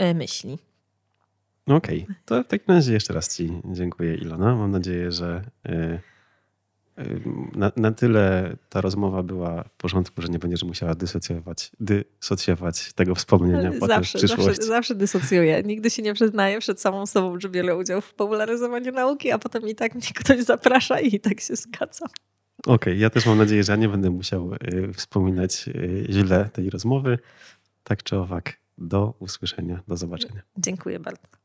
y, myśli.
Okej, to w takim razie jeszcze raz Ci dziękuję, Ilona. Mam nadzieję, że na, na tyle ta rozmowa była w porządku, że nie będziesz musiała dysocjować, dysocjować tego wspomnienia potem w
Zawsze, zawsze,
przyszłości.
zawsze dysocjuję. Nigdy się nie przyznaję przed samą sobą, że biorę udział w popularyzowaniu nauki, a potem i tak mnie ktoś zaprasza i tak się zgadzam.
Okej, ja też mam nadzieję, że ja nie będę musiał y, wspominać y, źle tej rozmowy. Tak czy owak, do usłyszenia, do zobaczenia.
Dziękuję bardzo.